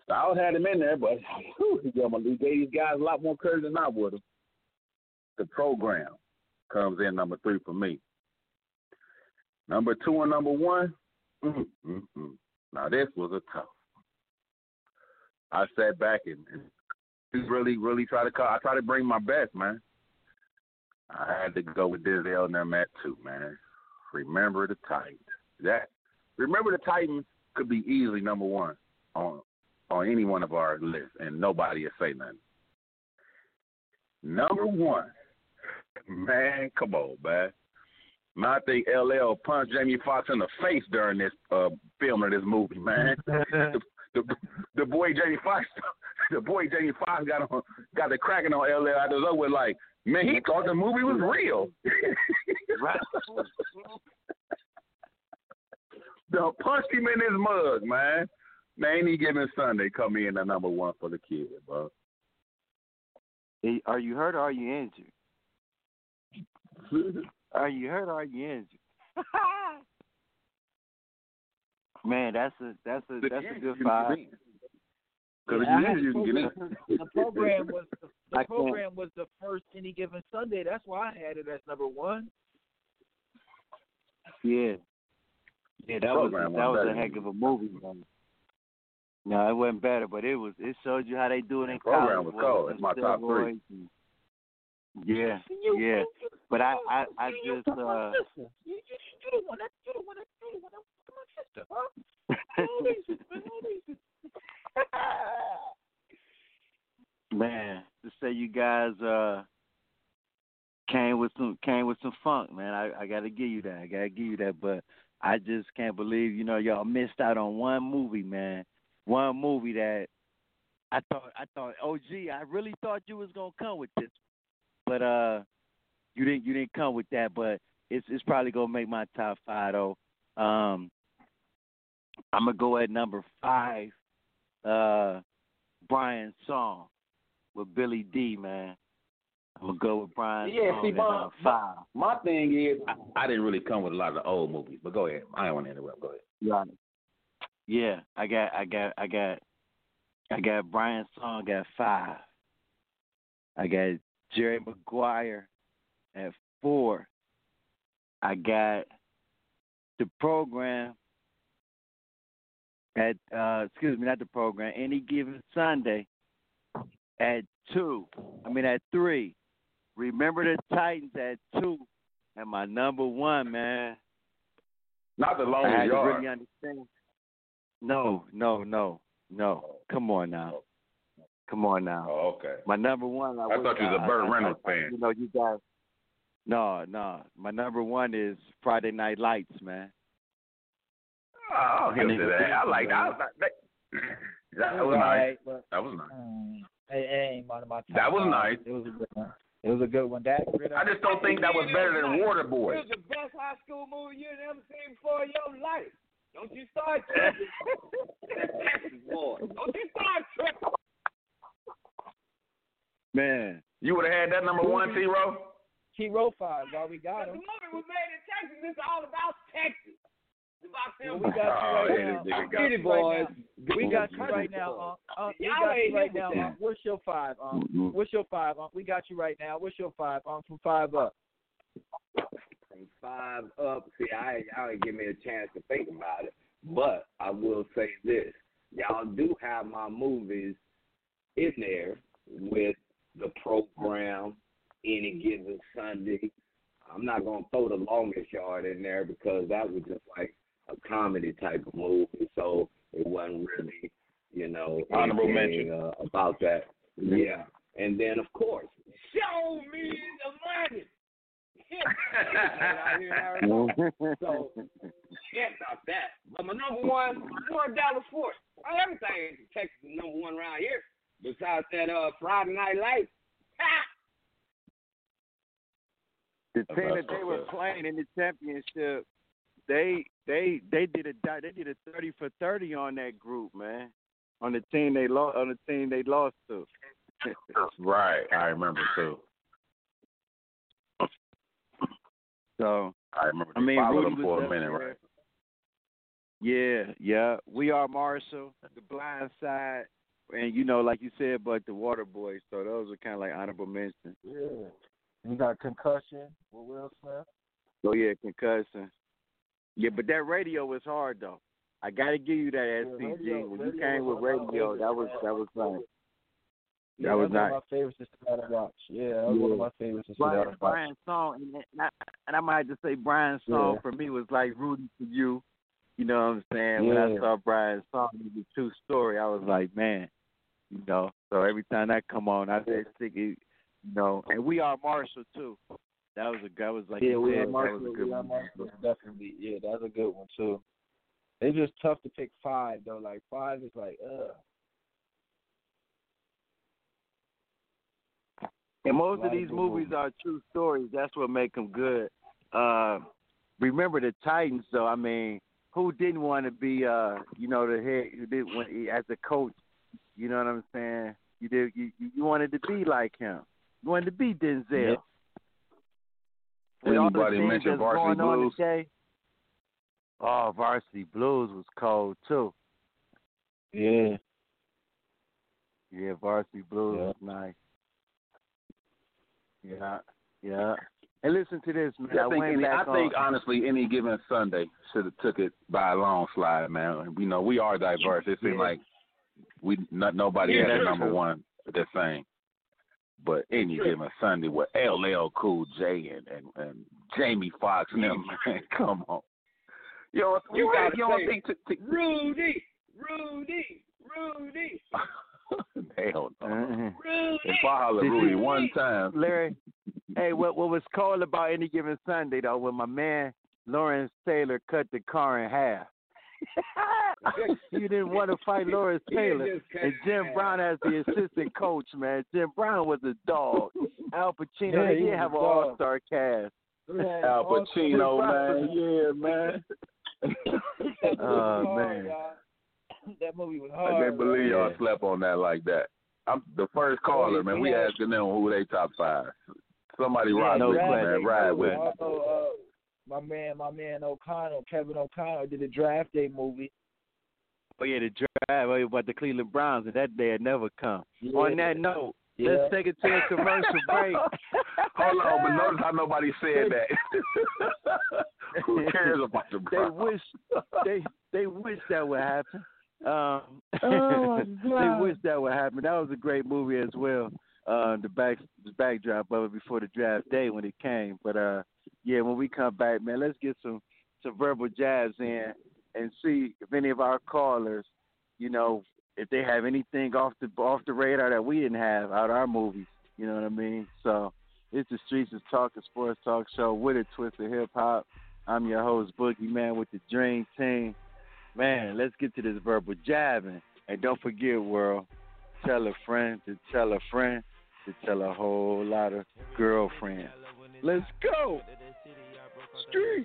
I Styles had him in there, but (laughs) whew, he gave, he gave these guys a lot more credit than I would have. The program comes in number three for me. Number two and number one. Mm, mm, mm. Now this was a tough. I sat back and, and really, really try to call. I try to bring my best, man. I had to go with Denzel and them at two, man. Remember the Titans. That remember the Titans could be easily number one on on any one of our lists, and nobody will say nothing. Number one, man, come on, man. Man, I think LL punched Jamie Foxx in the face during this uh, filming of this movie, man. (laughs) the, the the boy Jamie Foxx, (laughs) the boy Jamie Foxx got on got the cracking on LL out the with like, man, he thought the movie was real. right. (laughs) the punched him in his mug, man. Man, he given Sunday come in the number one for the kid, bro. Hey, Are you hurt or are you injured? (laughs) Are you hurt or are you injured? (laughs) Man, that's a that's a that's a good five. Because Yeah, if you the injured, you can get in. The program was the, the I can't- program was the first any given Sunday. That's why I had it as number one. Yeah. Yeah, that was that wasn't a heck of a movie, man. No, it wasn't better, but it was it showed you how they do it in Program college. was boy, cold. It's my top three. and- Yeah, yeah. But I I, I You just uh sister. You, you, you the one that you the one that you the one that come on, sister, huh? All these, man, all these. (laughs) man, to say you guys uh came with some came with some funk, man. I I gotta give you that. I gotta give you that. But I just can't believe, you know, y'all missed out on one movie, man. One movie that I thought I thought, oh gee, I really thought you was gonna come with this. But uh you didn't you didn't come with that, but it's it's probably gonna make my top five though. Um I'm gonna go at number five, uh Brian's song with Billy Dee, man. I'm gonna go with Brian. Yeah, song see, my, five. my thing is, I, I didn't really come with a lot of the old movies, but go ahead. I don't want to interrupt. Go ahead. Right. Yeah, I got, I got, I got, I got Brian Song at five. I got Jerry Maguire at four. I got the program at uh excuse me, not the program, any given Sunday at two. I mean at three. Remember the Titans at two. And my number one, man. Not the I longest had to yard. really understand. No, no, no, no. Come on now. Come on now. Oh, okay. My number one. I, I thought you was a Burt I- I- Reynolds I- fan. You know, you guys. No, no. My number one is Friday Night Lights, man. Oh, I'll give I it mean, that. I like that. That, that, that was nice. That was nice. It, it ain't one of my top That was five. nice. It was a good one. It was a good one. That I just don't think that was better than Waterboy. It was the best high school movie you ever seen before in your life. Don't you start tripping. that Texas boy. Don't you start tripping. Man. You would have had that number one, T Row? T Row five, dog. We got him. The movie was made in Texas. It's all about Texas. Them. We got you Oh, right now. We got got you. right now. We got you right now. Uh, we got you right now. what's your five? Um, what's your five? Um, we got you right now. What's your five? Um, from five up. From five up. See, I y'all ain't give me a chance to think about it. But I will say this: y'all do have my movies in there with the program any given Sunday. I'm not gonna throw the longest yard in there because that was just like a comedy type of movie, so it wasn't really, you know, Honorable anything, mention. uh, about that. Yeah, and then of course, show me the money. Out here in Arizona. So yeah, about that. But my number one, I'm on Dallas Fort. Oh, everything in Texas is number one around here. Besides that uh Friday Night Lights. Ha! the team that they were playing in the championship, they they they did a they did a thirty for thirty on that group, man. On the team they lost on the team they lost to. Right. I remember too. so I remember I mean, followed Rudy him was for a minute, there. right? Yeah, yeah. We are Marshall, the blind side, and you know, like you said, but the Water Boys. So those are kind of like honorable mentions. Yeah. We got concussion with Will Smith. Oh yeah, concussion. Yeah, but that radio was hard though. I gotta give you that Yeah, SCG. radio- when you radio came with was one of my radio, that was that was fun. Yeah, That was that's one nice. of my favorites to sit down watch. Yeah, that was one of my favorites to sit down Brian, and watch. Brian Song, and, and I, and I might just say Brian Song Yeah. for me was like rooting for you. You know what I'm saying? When I saw Brian Song in the true story, I was like, man, you know. So every time that come on, I said, stick it, you know. And we are Marshall too. That was a that was like yeah, we said, are that Marshall. was a good We are one. Marshall. Definitely. Yeah, that's a good one too. It's just tough to pick five though. Like five is like, ugh. And most of of these movies are true stories. That's what make them good. Uh, remember the Titans, though. I mean, who didn't want to be, uh, you know, the head? Who did want as a coach? You know what I'm saying? You did. You you you wanted to be like him. You wanted to be Denzel. Yeah. With Anybody things mention that's Varsity going on Blues? today. Oh, Varsity Blues was cold too. Yeah. Yeah, Varsity Blues Yeah. was nice. Yeah, yeah. And listen to this, man. Yeah, I I think any, I think honestly, any given Sunday should have took it by a long slide, man. You know, we are diverse. It seems Yeah. like we not nobody Yeah, has a number true. one the same. But any given Sunday with LL Cool J and and, and Jamie Foxx and them, (laughs) man, come on. You know, You you, gotta you don't think to, to, Rudy, Rudy, Rudy, hell no. Mhm. Rudy. If I holler Rudy you- one time, Larry, (laughs) hey, what what was cold about any given Sunday though, when my man Lawrence Taylor cut the car in half. (laughs) you didn't want to fight Lawrence (laughs) Taylor, and Jim. Brown as the assistant coach. Man, Jim Brown was a dog. (laughs) Al Pacino, Yeah, they he did was have a an all star cast. Al Pacino, man, yeah, man. Oh man, that movie was hard. I hard. can't believe y'all Yeah. slept on that like that. I'm the first caller, man. We asking them who they top five. Somebody Yeah, ride no with man. Ride with. Also, uh, my man, my man O'Connell, Kevin O'Connell did a draft day movie. Oh yeah, the drive oh, about the Cleveland Browns, and that day had never come. Yeah. On that note, Yeah. let's take it to a commercial (laughs) break. Hold on, but notice how nobody said that. (laughs) Who cares about the Browns? they wish they they wish that would happen. Um, (laughs) Oh, they God. wish that would happen. That was a great movie as well. Uh, the back the backdrop of it before the draft day when it came. But uh, yeah, when we come back, man, let's get some some verbal jabs in and see if any of our callers, you know, if they have anything off the off the radar that we didn't have out of our movies. You know what I mean? So it's the Streets is Talking Sports Talk Show with a twist of hip hop. I'm your host Boogie Man with the Dream Team. Man, let's get to this verbal jabbing. And don't forget, world, tell a friend to tell a friend to tell a whole lot of girlfriends. Let's go. Street.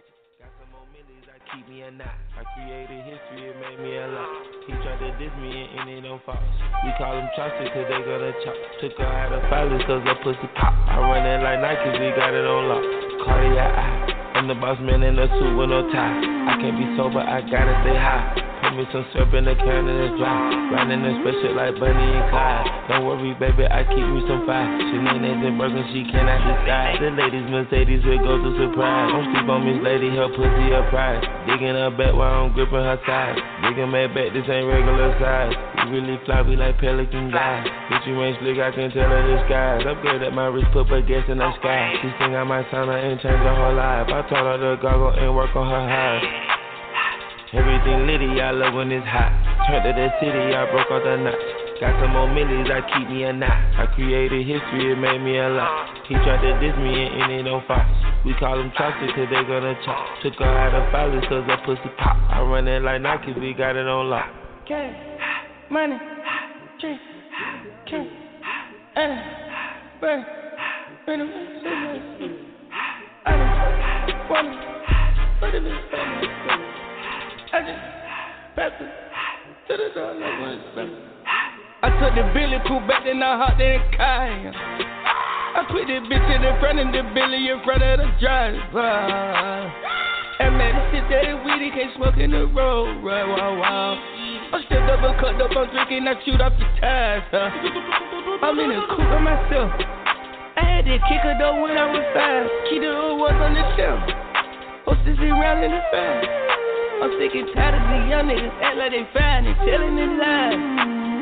keep me a knot. I created history, it made me a lot. He tried to diss me and it. We call them chopsticks cause they gonna chop. Took her out of filers cause her pussy pop. I run it like Nike, we got it on lock. Cardiac eye. I'm the boss man in a suit with no tie. I can't be sober, I gotta stay high. Put me some syrup in the can and it's dry. Riding in special like Bonnie and Clyde. Don't worry, baby, I keep me some fire. Shenanigans and Birkin, she cannot decide. The ladies Mercedes will go to surprise. Don't sleep on Miss Lady, her pussy a prize. Digging her back while I'm gripping her thighs. Digging my back, this ain't regular size. You really floppy like Pelican guy. Bitch, you ain't slick, I can tell her disguise. Upgrade at my wrist, put baguettes in the sky. She think I might sign her and change her whole life. I told her to goggle and work on her highs. Everything litty, I love when it's hot. Turned to the city, I broke all the knots. Got some more millies, I keep me a knot. I created history, it made me a lot. He tried to diss me and, it don't fly. We call them chopsticks cause they gonna chop. Took her out of filers cause her pussy pop. I run it like Nike, we got it on lock. Cash, money, drink, cash, and burn, burn, I don't wanna, but it is I just pass it to the door like one spell. I took the Billy cool back, then I hopped in the car. I put this bitch in the front of the Billy in front of the driver. And man, this shit that is weed, he can't smoke in the road. Right, wow, wow. I'm still double cut up, I'm drinking, I shoot off the tires. Huh? I'm in the coupe by myself. I had to kick her though when I was five. Keep the old ones on the shelf. Hostess around in the fast. I'm sick and tired of these young niggas act like they fine and telling their lies.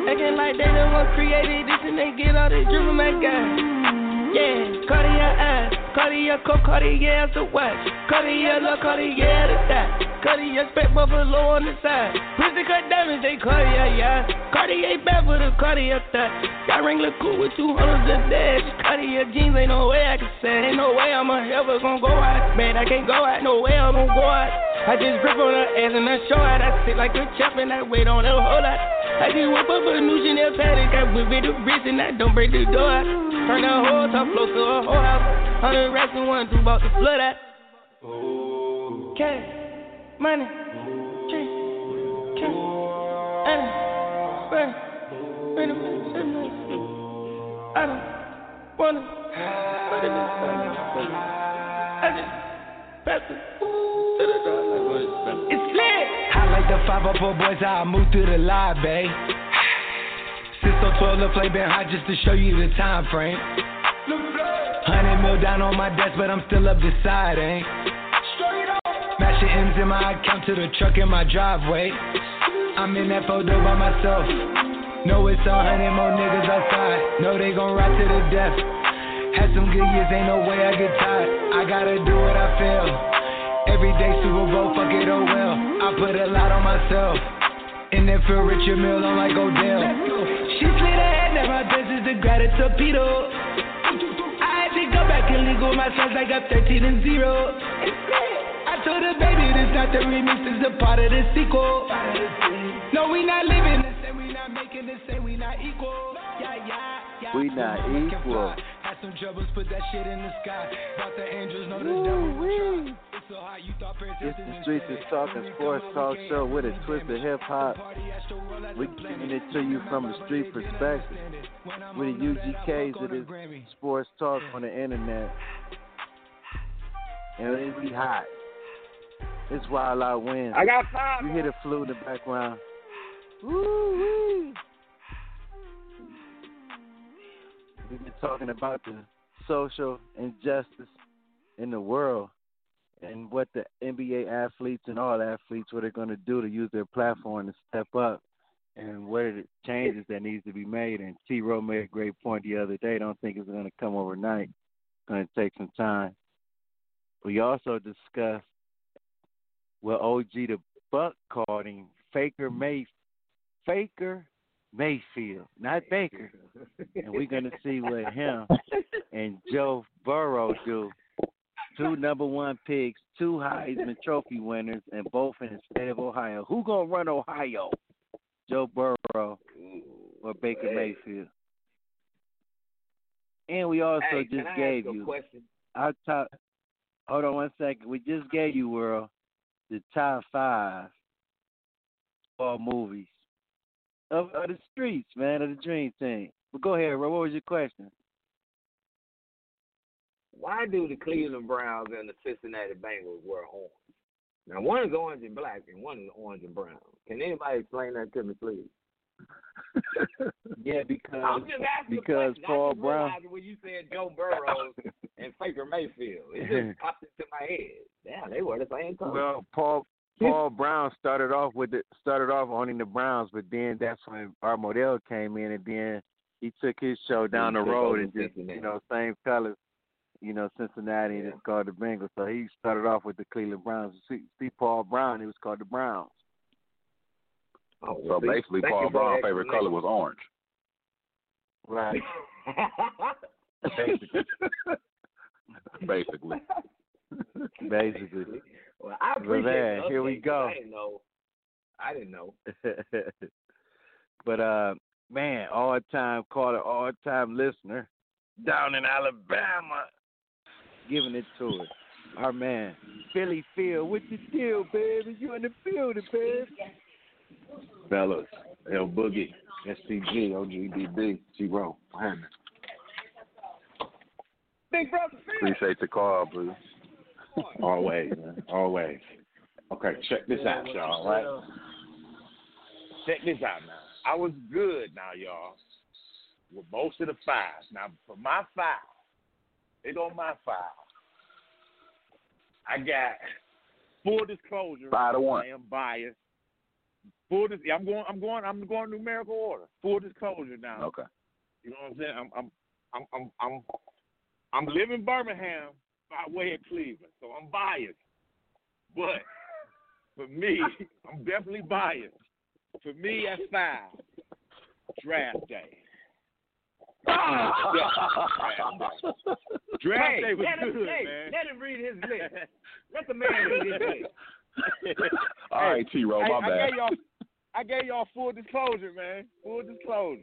Acting like they the one created this and they get all this from that guy. Yeah, Cartier eyes, Cartier coat, Cartier the watch, Cartier look, Cartier the thigh, Cartier spec buffalo on the side, pussy cut diamonds, they Cartier, yeah, Cartier back for the Cartier thigh, got Wrangler cool with two hundreds a dash, Cartier jeans, ain't no way I can say, ain't no way I'm ever gonna go out, man, I can't go out, no way I'm gonna go out. I just grip on her ass and I show out. I sit like a chop and I wait on her whole lot. I just whip up a new Chanel paddock. I whip it the wrist and I don't break the door. Turn the whole top floor to a whole house. Hundred racks and one two about to flood out. Cash, money, drink, cash, and burn, burn, burn, I don't wanna, but it is I just pass it to the like what it's lit. I like the 504 boys, how I move through the live, babe. Cisco 12, the play been hot just to show you the time frame. Hundred mil down on my desk, but I'm still up deciding. Eh? Mashing M's in my account to the truck in my driveway. I'm in that photo by myself. Know it's a hundred more niggas outside. Know they gon' ride to the death. Had some good years, ain't no way I get tired. I gotta do what I feel. Every day Super Bowl, fuck it, oh well. I put a lot on myself. And then feel Richard Mille, I'm like Odell. She slid ahead, now my best is the gratitude torpedo. I had to go back and legal my sons, I got 13 and 0. I told her, baby, this not the remix, this is a part of the sequel. No, we not living the same, we not making the same, we not equal. Yeah, yeah, yeah. We not equal. Had some troubles, put that shit in the sky. Brought the angels, know the devil will try. It's so hot, you thought It's the Streets is Talking Sports Talk Show with a twist of hip hop. We're giving it to you from a street perspective. With the UGKs, it is sports talk on the internet. And it be hot. It's Wild Out Wins. I got five. You hear the flute in the background. Woo-wee. We've been talking about the social injustice in the world and what the NBA athletes and all athletes what they're going to do to use their platform to step up and what are the changes that needs to be made. And T. Rowe made a great point the other day. Don't think it's going to come overnight. It's going to take some time. We also discussed what OG the Buck called him Faker May Faker Mayfield, not Baker. And we're gonna see what him (laughs) and Joe Burrow do. Two number one picks, two Heisman Trophy winners, and both in the state of Ohio. Who gonna run Ohio? Joe Burrow or Baker Mayfield? And we also Hey, just gave you question? our top. Hold on one second. We just gave you, World, the top five all movies of, of the streets, man, of the Dream Team. But go ahead, Ro. What was your question? Why do the Cleveland Browns and the Cincinnati Bengals wear orange? Now one is orange and black, and one is orange and brown. Can anybody explain that to me, please? (laughs) Yeah, because I'm just asking because the question. Paul I just Brown. realized when you said Joe Burrow and Faker Mayfield, it just (laughs) popped into my head. Damn, they were the same color. Well, Paul Paul Brown started off with the started off owning the Browns, but then that's when Art Modell came in, and then he took his show down the road and just Cincinnati. you know same colors, you know Cincinnati, and it's called the Bengals. So he started off with the Cleveland Browns. See, see Paul Brown, he was called the Browns. Oh, So basically, Paul Brown's favorite color was orange. Right. (laughs) (laughs) Basically. Basically. Basically. Well, I Well, appreciate man, here we go. I didn't know. I didn't know. (laughs) but uh, man, all time caller, all time listener down in Alabama, giving it to us. Our man, Philly Phil, with the deal, baby? You in the building, baby? Fellas, L Boogie, SCG, OGDB, T Row. Big brother Phil. Appreciate the call, boo. Always, man. Always. Okay, check this out, y'all, right? Check this out now. I was good now, y'all, with most of the files. Now, for my file, they on my file. I got full disclosure. Five to one. I am biased. Full dis- I'm going. I'm going. I'm going numerical order. Full disclosure now. Okay. You know what I'm saying? I'm I'm I'm I'm I'm, I'm living Birmingham by way of Cleveland, so I'm biased. But for me, (laughs) I'm definitely biased. For me, that's five. Draft day. (laughs) Draft day was let him, good, hey, man. Let him read his list. (laughs) Let the man read his list. All right, T Row, my I bad. gave y'all, I gave y'all full disclosure, man. Full disclosure.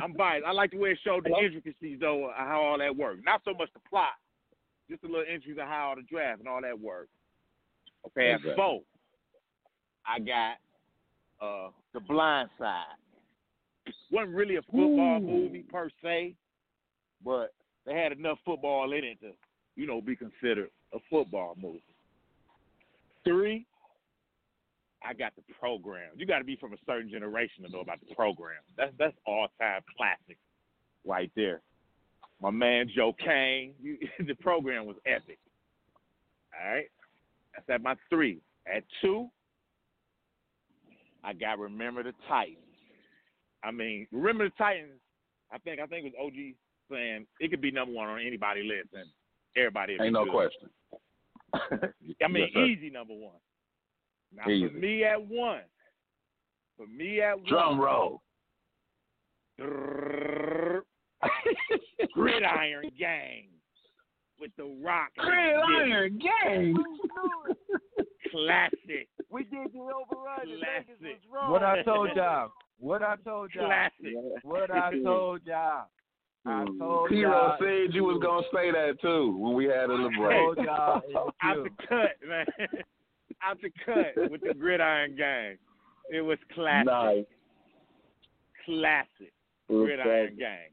I'm biased. I like the way it showed the intricacies, though, how all that worked. Not so much the plot, just a little entries of how the draft and all that work. Okay, at Exactly. four, I got uh The Blind Side. wasn't really a football movie per se, but they had enough football in it to, you know, be considered a football movie. Three, I got the program. You got to be from a certain generation to know about the program. That's that's all time classic, right there. My man Joe Kane. You, (laughs) the program was epic. All right, that's at my three. At two, I got Remember the Titans. I mean, Remember the Titans. I think I think it was OG saying it could be number one on anybody list, and everybody. Ain't no good. question. I mean, Yes, easy number one. Now Easy. for me at one, for me at Drum one, roll. Gridiron Gang with the Rock. Gridiron Gang. Oh, classic. We did the override. Classic. What I told (laughs) y'all. What I told y'all. Classic. What I (laughs) told y'all. I mm. told T Row y'all. said you was gonna say that too when we had a little I break. told y'all. Out the (laughs) cut, man. Out the cut with the Gridiron Gang. It was classic. Nice. Classic. Gridiron classic. Gang.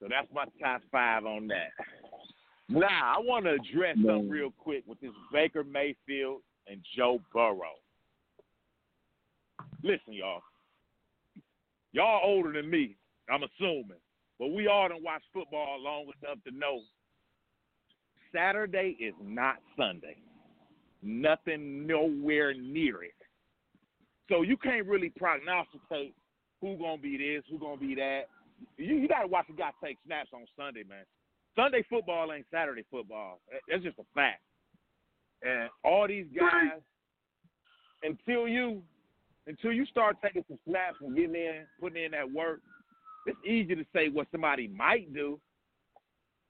So that's my top five on that. Now, I want to address something real quick with this Baker Mayfield and Joe Burrow. listen, y'all. Y'all older than me, I'm assuming, but we all done watch football long enough to know Saturday is not Sunday. Nothing nowhere near it. So you can't really prognosticate who gonna be this, who gonna be that. You, you gotta watch a guy take snaps on Sunday, man. Sunday football ain't Saturday football. That's just a fact. And all these guys, until you until you start taking some snaps and getting in, putting in that work, it's easy to say what somebody might do.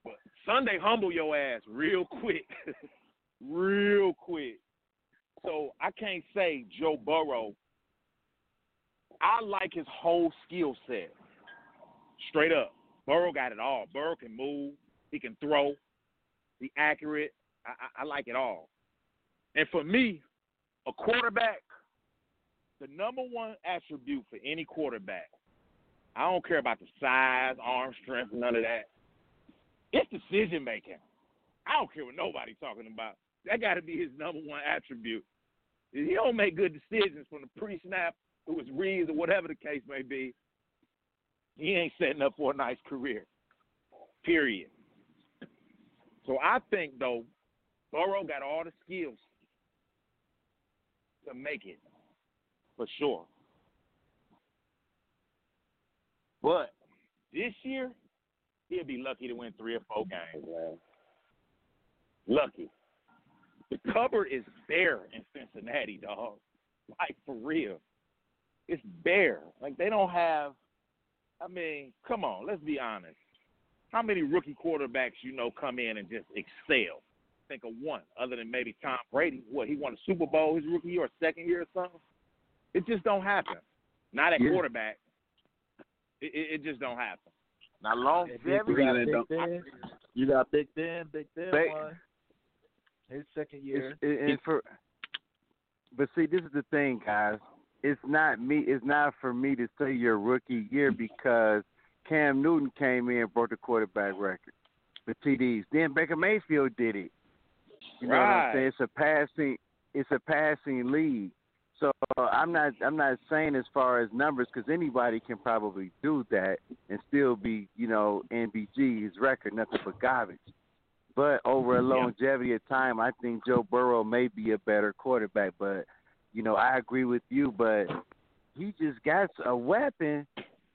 But Sunday humble your ass real quick. (laughs) real quick. So I can't say Joe Burrow. I like his whole skill set. Straight up. Burrow got it all. Burrow can move. He can throw. Be accurate. I, I, I like it all. And for me, a quarterback, the number one attribute for any quarterback, I don't care about the size, arm strength, none of that. It's decision making. I don't care what nobody's talking about. That got to be his number one attribute. If he don't make good decisions from the pre-snap to his reads or whatever the case may be, he ain't setting up for a nice career. Period. So I think though, Burrow got all the skills to make it for sure. But this year, he'll be lucky to win three or four games. Lucky. The cupboard is bare in Cincinnati, dog. Like for real. It's bare. Like they don't have I mean, come on, let's be honest. How many rookie quarterbacks you know come in and just excel? Think of one, other than maybe Tom Brady. What he won a Super Bowl his rookie year or second year or something? It just don't happen. Not at Yeah. quarterback. It, it, it just don't happen. You Now got longevity, Big Ben. You got Big Ben. Big Ben Ba- won his second year. It, and for, but see, this is the thing, guys. It's not me. It's not for me to say your rookie year because Cam Newton came in and broke the quarterback record for TDs. Then Baker Mayfield did it. You know what I'm saying? It's a passing. It's a passing league. So uh, I'm not. I'm not saying as far as numbers because anybody can probably do that and still be, you know, NBG his record, nothing but garbage. But over a longevity of time, I think Joe Burrow may be a better quarterback. But you know, I agree with you. But he just got a weapon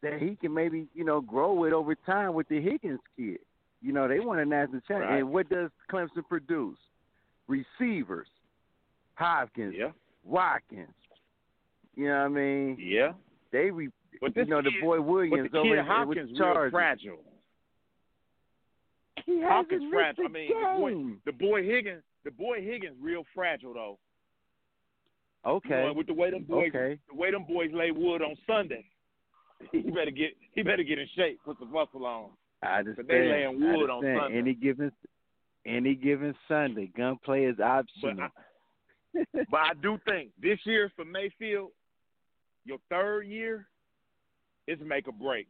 that he can maybe you know grow with over time with the Higgins kid. You know, they won a national championship. Right. And what does Clemson produce? Receivers, Hopkins, Yeah. Watkins. You know what I mean? Yeah. They re, But you know the kid- boy But Williams the over kid in- Hopkins with the real fragile. He Hopkins fragile. I mean, the boy, the boy Higgins, the boy Higgins, real fragile though. Okay. You know, with the way them boys, Okay. the way them boys lay wood on Sunday, (laughs) he better get he better get in shape, put the muscle on. I understand. But they laying wood on. Sunday. Any given any given Sunday, gunplay is optional. But I do think this year for Mayfield, your third year, is make a break.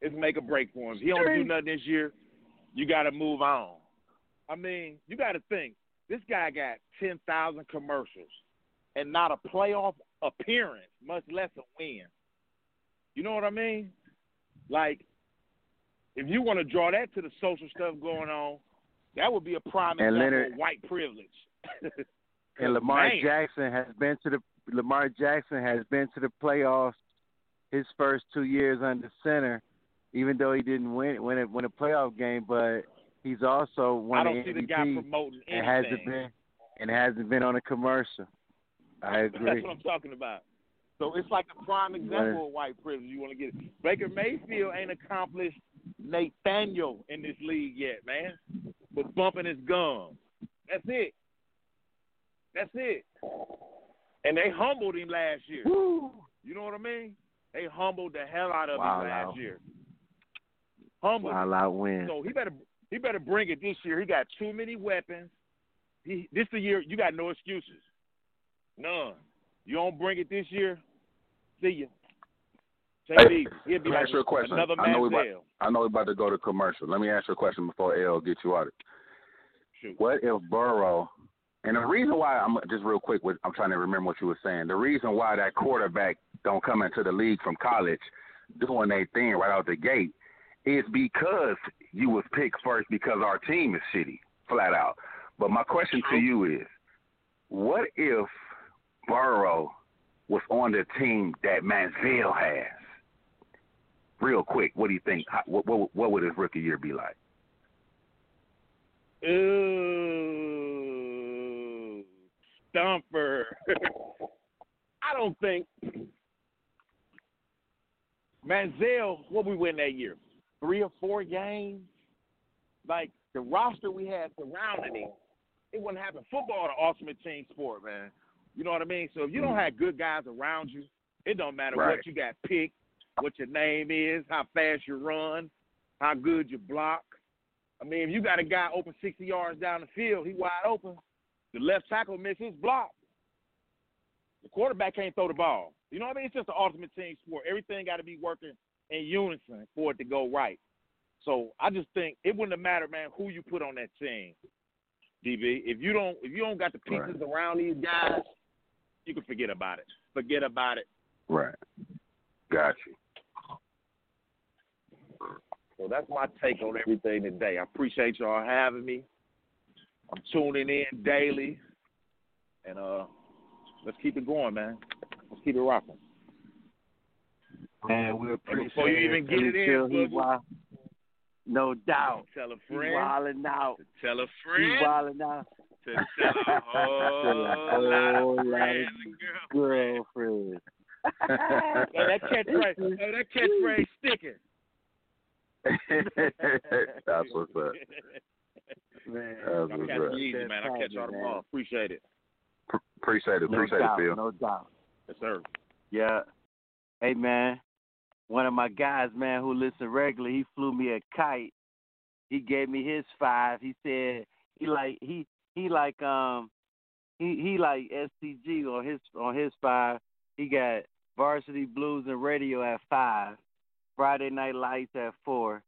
It's make a break for him. He don't do nothing this year, you got to move on. I mean, you got to think this guy got ten thousand commercials and not a playoff appearance, much less a win. You know what I mean? Like, if you want to draw that to the social stuff going on, that would be a prime example of white privilege. (laughs) and Lamar Man. Jackson has been to the Lamar Jackson has been to the playoffs his first two years under center, even though he didn't win win a, win a playoff game, but he's also won I don't see the MVP guy promoting and anything. hasn't been and hasn't been on a commercial. I (laughs) agree. That's what I'm talking about. So it's like a prime example of white privilege. You want to get it. Baker Mayfield ain't accomplished Nathaniel in this league yet, man. But bumping his gums. That's it. That's it. And they humbled him last year. You know what I mean? They humbled the hell out of Wow, him last wow. year. Humbled. him. Wild out win. So he better he better bring it this year. He got too many weapons. He this the year you got no excuses. None. You don't bring it this year, see ya. Take Hey. He'll be let me like ask you a question. another I know, about. I know we're about to go to commercial. Let me ask you a question before L gets you out of it. What if Burrow And the reason why I'm just real quick, I'm trying to remember what you were saying. The reason why that quarterback don't come into the league from college doing their thing right out the gate is because you was picked first because our team is shitty, flat out. But my question to you is, what if Burrow was on the team that Manziel has? Real quick, what do you think? what, what, what would his rookie year be like? Ooh, stumper. (laughs) I don't think Manziel. What we win that year? Three or four games. Like the roster we had surrounding him, it wouldn't happen. Football, the ultimate team sport, man. You know what I mean? So if you don't mm-hmm. have good guys around you, it don't matter right. what you got picked, what your name is, how fast you run, how good you block. I mean, if you got a guy open 60 yards down the field, he wide open. The left tackle misses his block. The quarterback can't throw the ball. You know what I mean? It's just the ultimate team sport. Everything got to be working in unison for it to go right. So I just think it wouldn't have mattered, man, who you put on that team. DB, if you don't if you don't got the pieces right. around these guys, you can forget about it. Forget about it. Right. Got you. So that's my take on everything today. I appreciate y'all having me. I'm tuning in daily, and uh, let's keep it going, man. Let's keep it rocking. Man, we appreciate before you even get it in, wild. no doubt. Tell a friend. He wilding out. Tell a friend. He wilding out. To tell a (laughs) whole, lot of friends and girlfriends. (laughs) hey, that catchphrase, hey, that catchphrase sticking. (laughs) That's what's up. Man, That's I'll what's catch up. you easy, man. I'll catch y'all tomorrow. Appreciate it. P- appreciate it. No Appreciate doubt, it, Phil. No doubt. Yes, sir. Yeah. Hey man, one of my guys, man, who listen regularly, he flew me a kite. He gave me his five. He said he like he he like um he he like STG on his on his five. He got Varsity Blues and Radio at five, Friday Night Lights at four,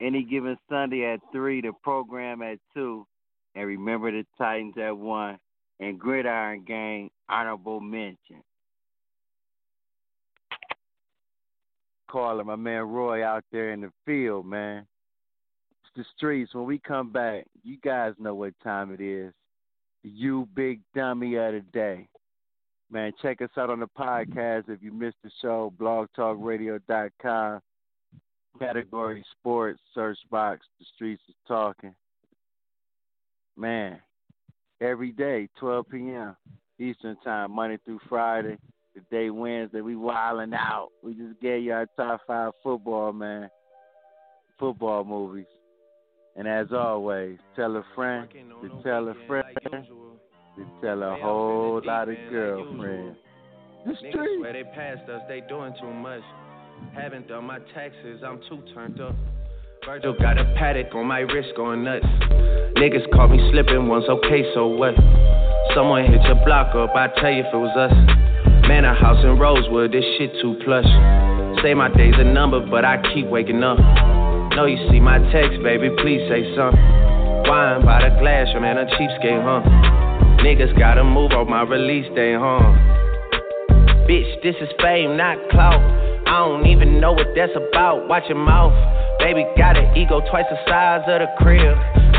any given Sunday at three, the program at two, and remember the Titans at one, and Gridiron Gang honorable mention. Calling my man Roy out there in the field, man. It's the streets. When we come back, you guys know what time it is. You big dummy of the day. Man, check us out on the podcast if you missed the show, blogtalkradio.com. Category sports, search box, the streets is talking. Man, every day, 12 p.m. Eastern time, Monday through Friday. Today, Wednesday, we wilding out. We just gave you our top five football, man. Football movies. And as always, tell a friend to tell a friend to tell a whole lot of girlfriends. The swear they passed us, they doing too much. Haven't done my taxes, I'm too turned up. Virgil got a Patek on my wrist going nuts. Niggas caught me slipping once, okay, so what? Someone hit your block up, I tell you if it was us. Man, a house in Rosewood, this shit too plush. Say my day's a number, but I keep waking up. Know you see my text, baby, please say something. Wine by the glass, your man a cheapskate, huh? Niggas gotta move on my release day, huh? Bitch, this is fame, not clout. I don't even know what that's about. Watch your mouth. Baby got an ego twice the size of the crib.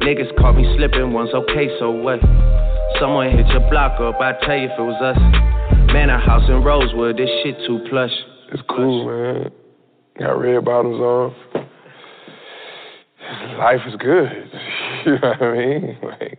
Niggas caught me slipping once, okay, so what? Someone hit your block up, I tell you if it was us. Man, a house in Rosewood, this shit too plush. It's cool, man. Got red bottoms on. Life is good. (laughs) you know what I mean? Like,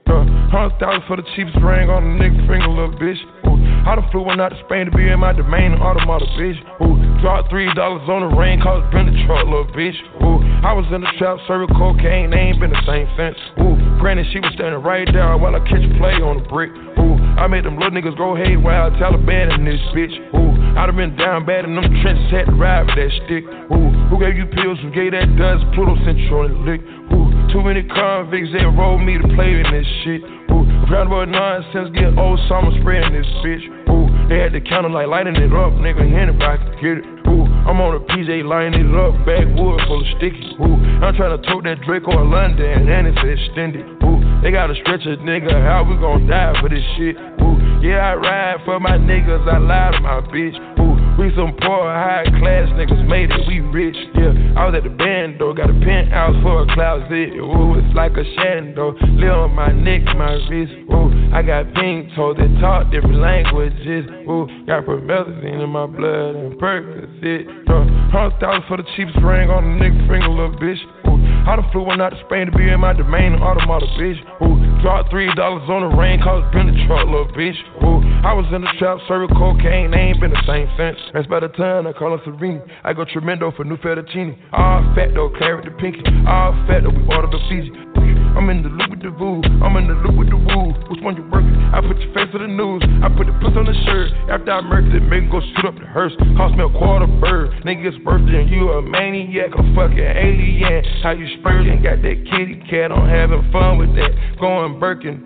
Hundred thousand for the cheapest ring on a nigga finger, little bitch. Ooh, I done flew one out to Spain to be in my domain, automata, bitch. Ooh, dropped three dollars on the rain, cause been the truck, little bitch. Ooh, I was in the trap, serving cocaine, they ain't been the same since. Ooh, granted, she was standing right there while I catch play on the brick. Ooh, I made them little niggas go haywire, Taliban in this bitch. Ooh, I done been down bad in them trenches, had to ride with that stick. Ooh, who gave you pills? Who gave that dust? Pluto Central and lick. Ooh, too many convicts that rolled me to play in this shit. Ooh, proud about nonsense, get old summer spraying this bitch. Ooh, they had the counter like lighting it up, nigga, anybody can get it. Ooh, I'm on a PJ lining it up, backwood full of sticky. Ooh, I'm trying to tote that Draco in London, and it's extended. Ooh, they gotta stretch a nigga, how we gon' die for this shit? Ooh, yeah, I ride for my niggas, I lie to my bitch. Ooh, we some poor, high class niggas made it, we rich, yeah. I was at the band though, got a penthouse for a closet. Ooh, it's like a shando. Live on my neck, my wrist. Ooh, I got pink toes that talk different languages. Ooh, got promethazine in my blood and Percocet. Uh, hundred thousand for the cheapest ring on the nigga finger, little bitch. Ooh, I done flew one out to Spain to be in my domain, automata, bitch. Ooh, dropped three dollars on the rain, cause been the truck, little bitch. Ooh, I was in the trap, serving cocaine, they ain't been the same since. That's by the time I call her Serene. I go tremendo for new fettuccine. All fat though, carrot the pinky. All fat though, we order the Fiji. I'm in the loop with the voo. I'm in the loop with the woo. Which one you working? I put your face on the news. I put the puss on the shirt. After I murdered it, make go shoot up the hearse. Cost me a quarter bird. Nigga's birthday and you a maniac, a fucking alien. How you spurting? Got that kitty cat on having fun with that. Going Birkin.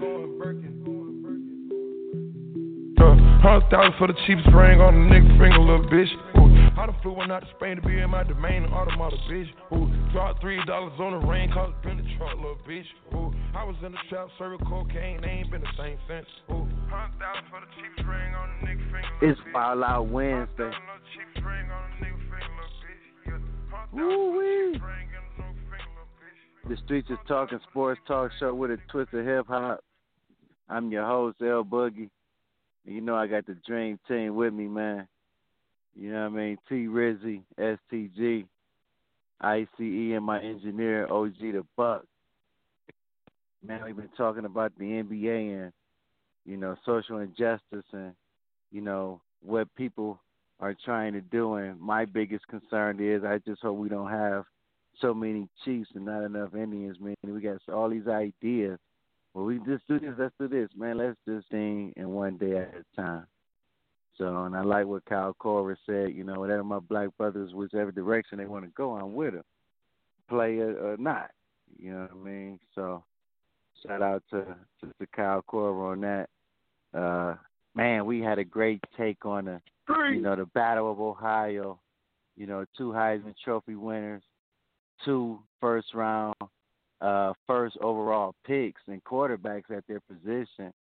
Uh, Hundred thousand for the cheapest ring on the nigga finger, little bitch. Ooh, I done flew one out to Spain to be in my domain, automata, bitch. Ooh, dropped three dollars on the rain, cause been the truck, little bitch. Ooh, I was in the trap, serving cocaine, they ain't been the same since. Ooh, hundred thousand for the cheapest ring on the nigga finger, It's Wild Out Wednesday. Woo wee. The Streets is Talking Sports Talk Show with a twist of hip hop. I'm your host, L Boogie. You know I got the Dream Team with me, man. You know what I mean? T Rizzy, STG, ICE, and my engineer, OG the Buck. Man, we've been talking about the NBA and, you know, social injustice and, you know, what people are trying to do. And my biggest concern is I just hope we don't have so many chiefs and not enough Indians, man. We got all these ideas. Well, we just do this, let's do this, man. Let's just thing in one day at a time. So, and I like what Kyle Korver said. You know, whatever my black brothers, whichever direction they want to go, I'm with them, play it or not. You know what I mean? So, shout out to to, to Kyle Korver on that. Uh, man, we had a great take on the, you know, the Battle of Ohio. You know, two Heisman Trophy winners, two first round, uh, first overall picks and quarterbacks at their position.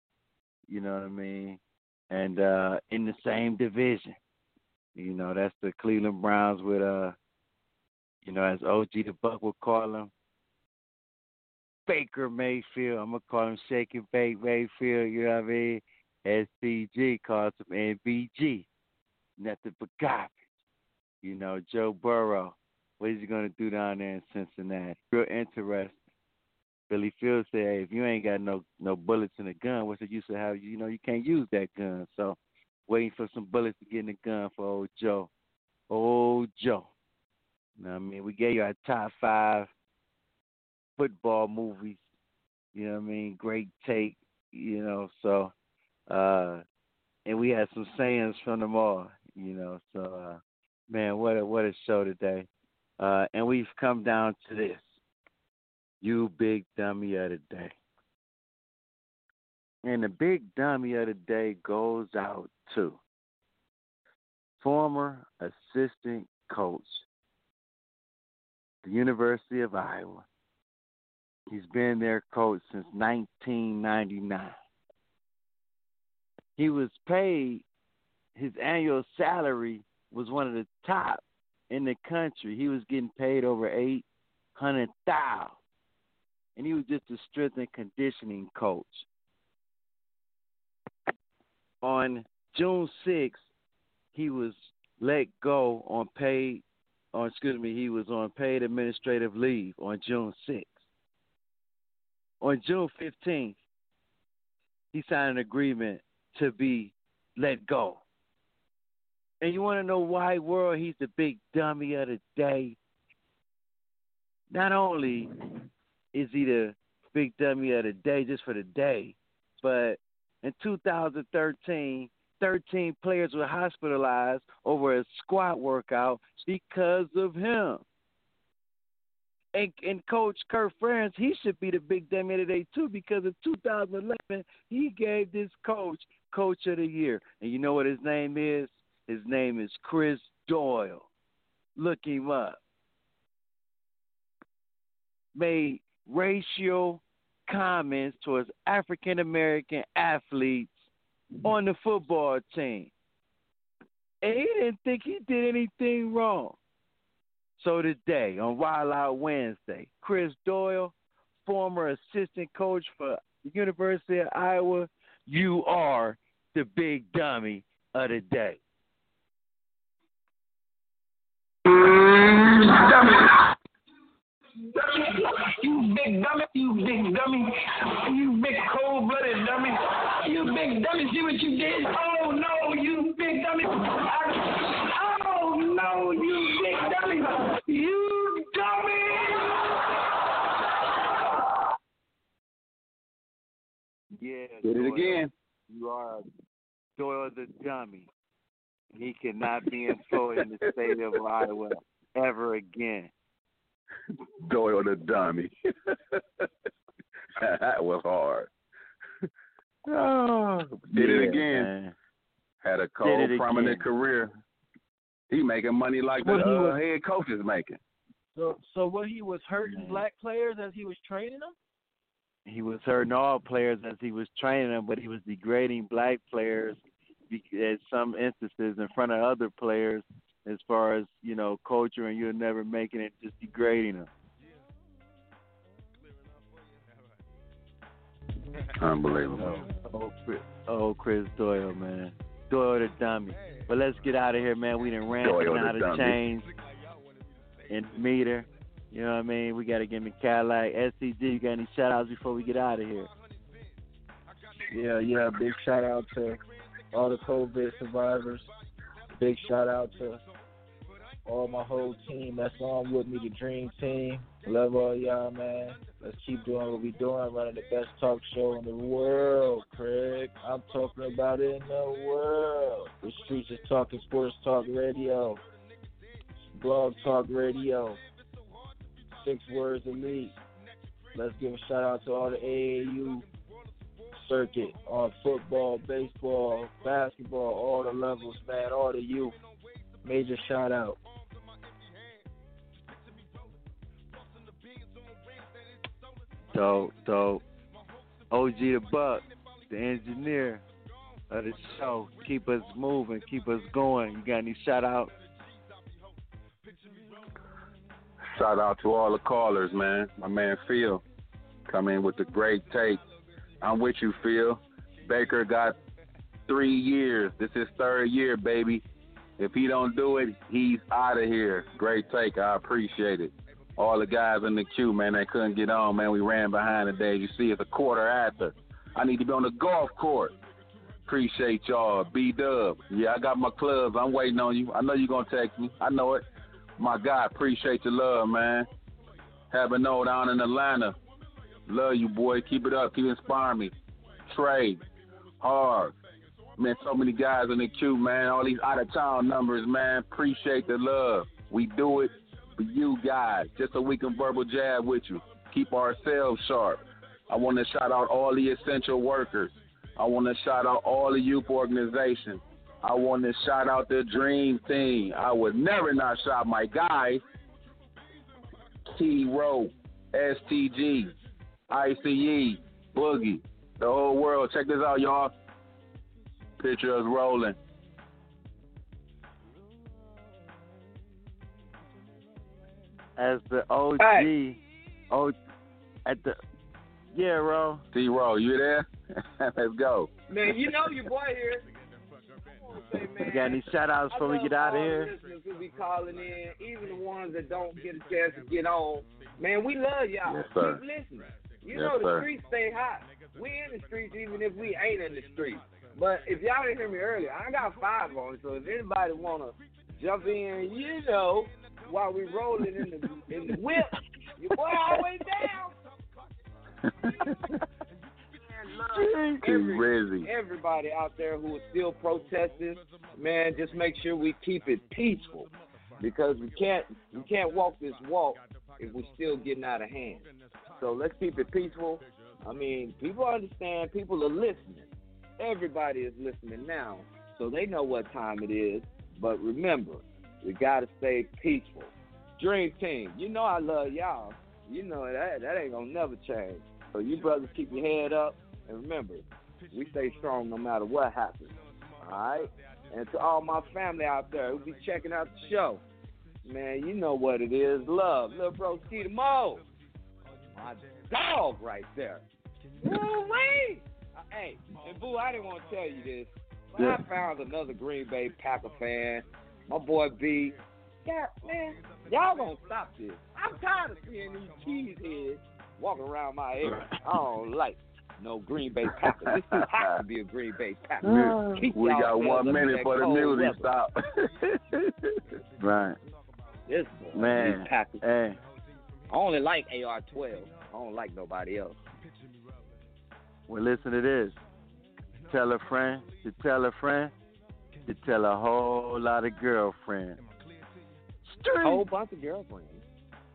You know what I mean? And uh, in the same division. You know, that's the Cleveland Browns with uh, you know, as OG the Buck would call them, Baker Mayfield. I'm gonna call him Shake and Bake Mayfield. You know what I mean? STG calls him NBG. Nothing but garbage. You know, Joe Burrow. What is he gonna do down there in Cincinnati? Real interesting. Billy Fields said, hey, if you ain't got no no bullets in the gun, what's the use of how you know you can't use that gun? So waiting for some bullets to get in the gun for old Joe. Old Joe. You know what I mean? We gave you our top five football movies. You know what I mean? Great take, you know, so uh and we had some sayings from them all, you know, so uh man, what a what a show today. Uh and we've come down to this. You big dummy of the day. And the big dummy of the day goes out to former assistant coach, the University of Iowa. He's been their coach since 1999. He was paid, his annual salary was one of the top in the country. He was getting paid over 800000 and he was just a strength and conditioning coach. On June 6th, he was let go on paid, or excuse me, he was on paid administrative leave on June 6th. On June 15th, he signed an agreement to be let go. And you want to know why, world, he's the big dummy of the day? Not only is he the big dummy of the day just for the day, but in 2013, 13 players were hospitalized over a squat workout because of him. And, and Coach Kirk Ferentz, he should be the big dummy today too, because in 2011 he gave this coach Coach of the Year, and you know what his name is? His name is Chris Doyle. Look him up. Made racial comments towards African American athletes on the football team. And he didn't think he did anything wrong. So today, on Wild Out Wednesday, Chris Doyle, former assistant coach for the University of Iowa, you are the big dummy of the day. Dummy. You big dummy, you big dummy, you big cold blooded dummy, you big dummy, see what you did? Oh no, you big dummy. I, oh no, you big dummy, you dummy. Yeah. Did it again. You are Doyle the dummy. He cannot be employed in the state of Iowa ever again. Doyle the dummy. (laughs) that was hard. (laughs) Oh, did it again. man. Had a cold, prominent again. career. He making money like the What he uh, was- head coach is making. So, so what he was hurting black players as he was training them? He was hurting all players as he was training them, but he was degrading black players be- at some instances in front of other players as far as, you know, culture and you're never making it, just degrading them. Unbelievable. Oh, oh, Chris, oh, Chris Doyle, man. Doyle the dummy. But let's get out of here, man. We done ran Doyle out of dummy. chains and meter. You know what I mean? We got to give me Cadillac. STG, you got any shout outs before we get out of here? Yeah, yeah. Big shout out to all the COVID survivors. Big shout out to all my whole team that's on with me, the Dream Team. Love all y'all, man. Let's keep doing what we're doing, running the best talk show in the world, Craig. I'm talking about it in the world. The streets is talking sports talk radio, blog talk radio, six words elite. Let's give a shout out to all the AAU circuit on football, baseball, basketball, all the levels, man, all the youth. Major shout out. So, so OG the Buck, the engineer of the show, keep us moving, keep us going. You got any shout out? Shout out to all the callers, man. My man Phil come in with the great take. I'm with you, Phil. Baker got three years. This is third year, baby. If he don't do it, he's out of here. Great take. I appreciate it. All the guys in the queue, man, they couldn't get on, man. We ran behind today. You see, it's a quarter after. I need to be on the golf court. Appreciate y'all. B Dub. Yeah, I got my clubs. I'm waiting on you. I know you're going to text me. I know it. My God, appreciate your love, man. Having no down in Atlanta. Love you, boy. Keep it up. Keep inspiring me. Trey, hard. Man, so many guys in the queue, man. All these out of town numbers, man. Appreciate the love. We do it for you guys, just so we can verbal jab with you. Keep ourselves sharp. I want to shout out all the essential workers. I want to shout out all the youth organizations. I want to shout out the dream team. I would never not shout my guys. T Row, STG, ICE, Boogie, the whole world. Check this out, y'all. Picture us rolling. As the OG, oh, at the yeah, bro. T Row, you there? (laughs) Let's go. Man, you know your boy here. You got any shout outs before we get out of all here? the listeners who be calling in, even the ones that don't get a chance to get on. Man, we love y'all. Yes, sir. Keep listening. You Yes, know the sir. streets stay hot. We in the streets even if we ain't in the streets. But if y'all didn't hear me earlier, I got five on. So if anybody wanna jump in, you know, while we rolling in the in the whip, your boy always down. Every, everybody out there who is still protesting, man, just make sure we keep it peaceful because we can't we can't walk this walk if we're still getting out of hand. So let's keep it peaceful. I mean, people understand. People are listening. Everybody is listening now, so they know what time it is. But remember, we gotta stay peaceful. Dream Team, you know I love y'all. You know that that ain't gonna never change. So you brothers keep your head up, and remember, we stay strong no matter what happens. All right. And to all my family out there who be checking out the show, man, you know what it is. Love, little bro Skeeter Mo, my dog right there. Woo-wee! Hey, and Boo, I didn't want to tell you this, but I found another Green Bay Packer fan. My boy B. Yeah, man, y'all gonna stop this. I'm tired of seeing these cheese heads walking around my area. I don't like no Green Bay Packers. This dude has to be a Green Bay Packer. Keep we got one minute for the cold music weather. stop. (laughs) right. This boy, Man, these Packers. hey. I only like AR-12. I don't like nobody else. Well, listen to this. Tell a friend to tell a friend to tell a whole lot of girlfriends. A whole bunch of girlfriends.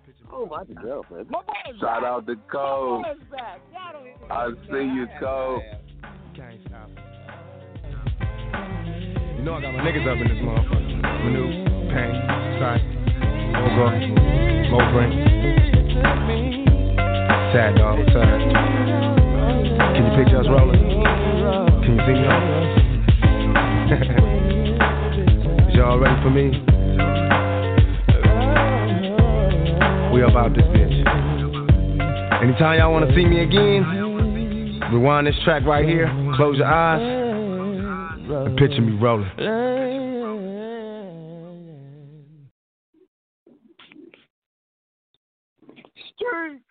A whole bunch of girlfriends. My boy's Shout back. out to Cole. My boy's back. Y'all don't even I see you, Cole. You know I got my niggas up in this motherfucker. Manu, Pain, Sight, Mogo, Mobray. Sad dog, what's up? Can you picture us rolling? Can you see me on? (laughs) Y'all ready for me? We about this bitch. Anytime y'all wanna see me again, rewind this track right here, close your eyes, and picture me rolling. Street.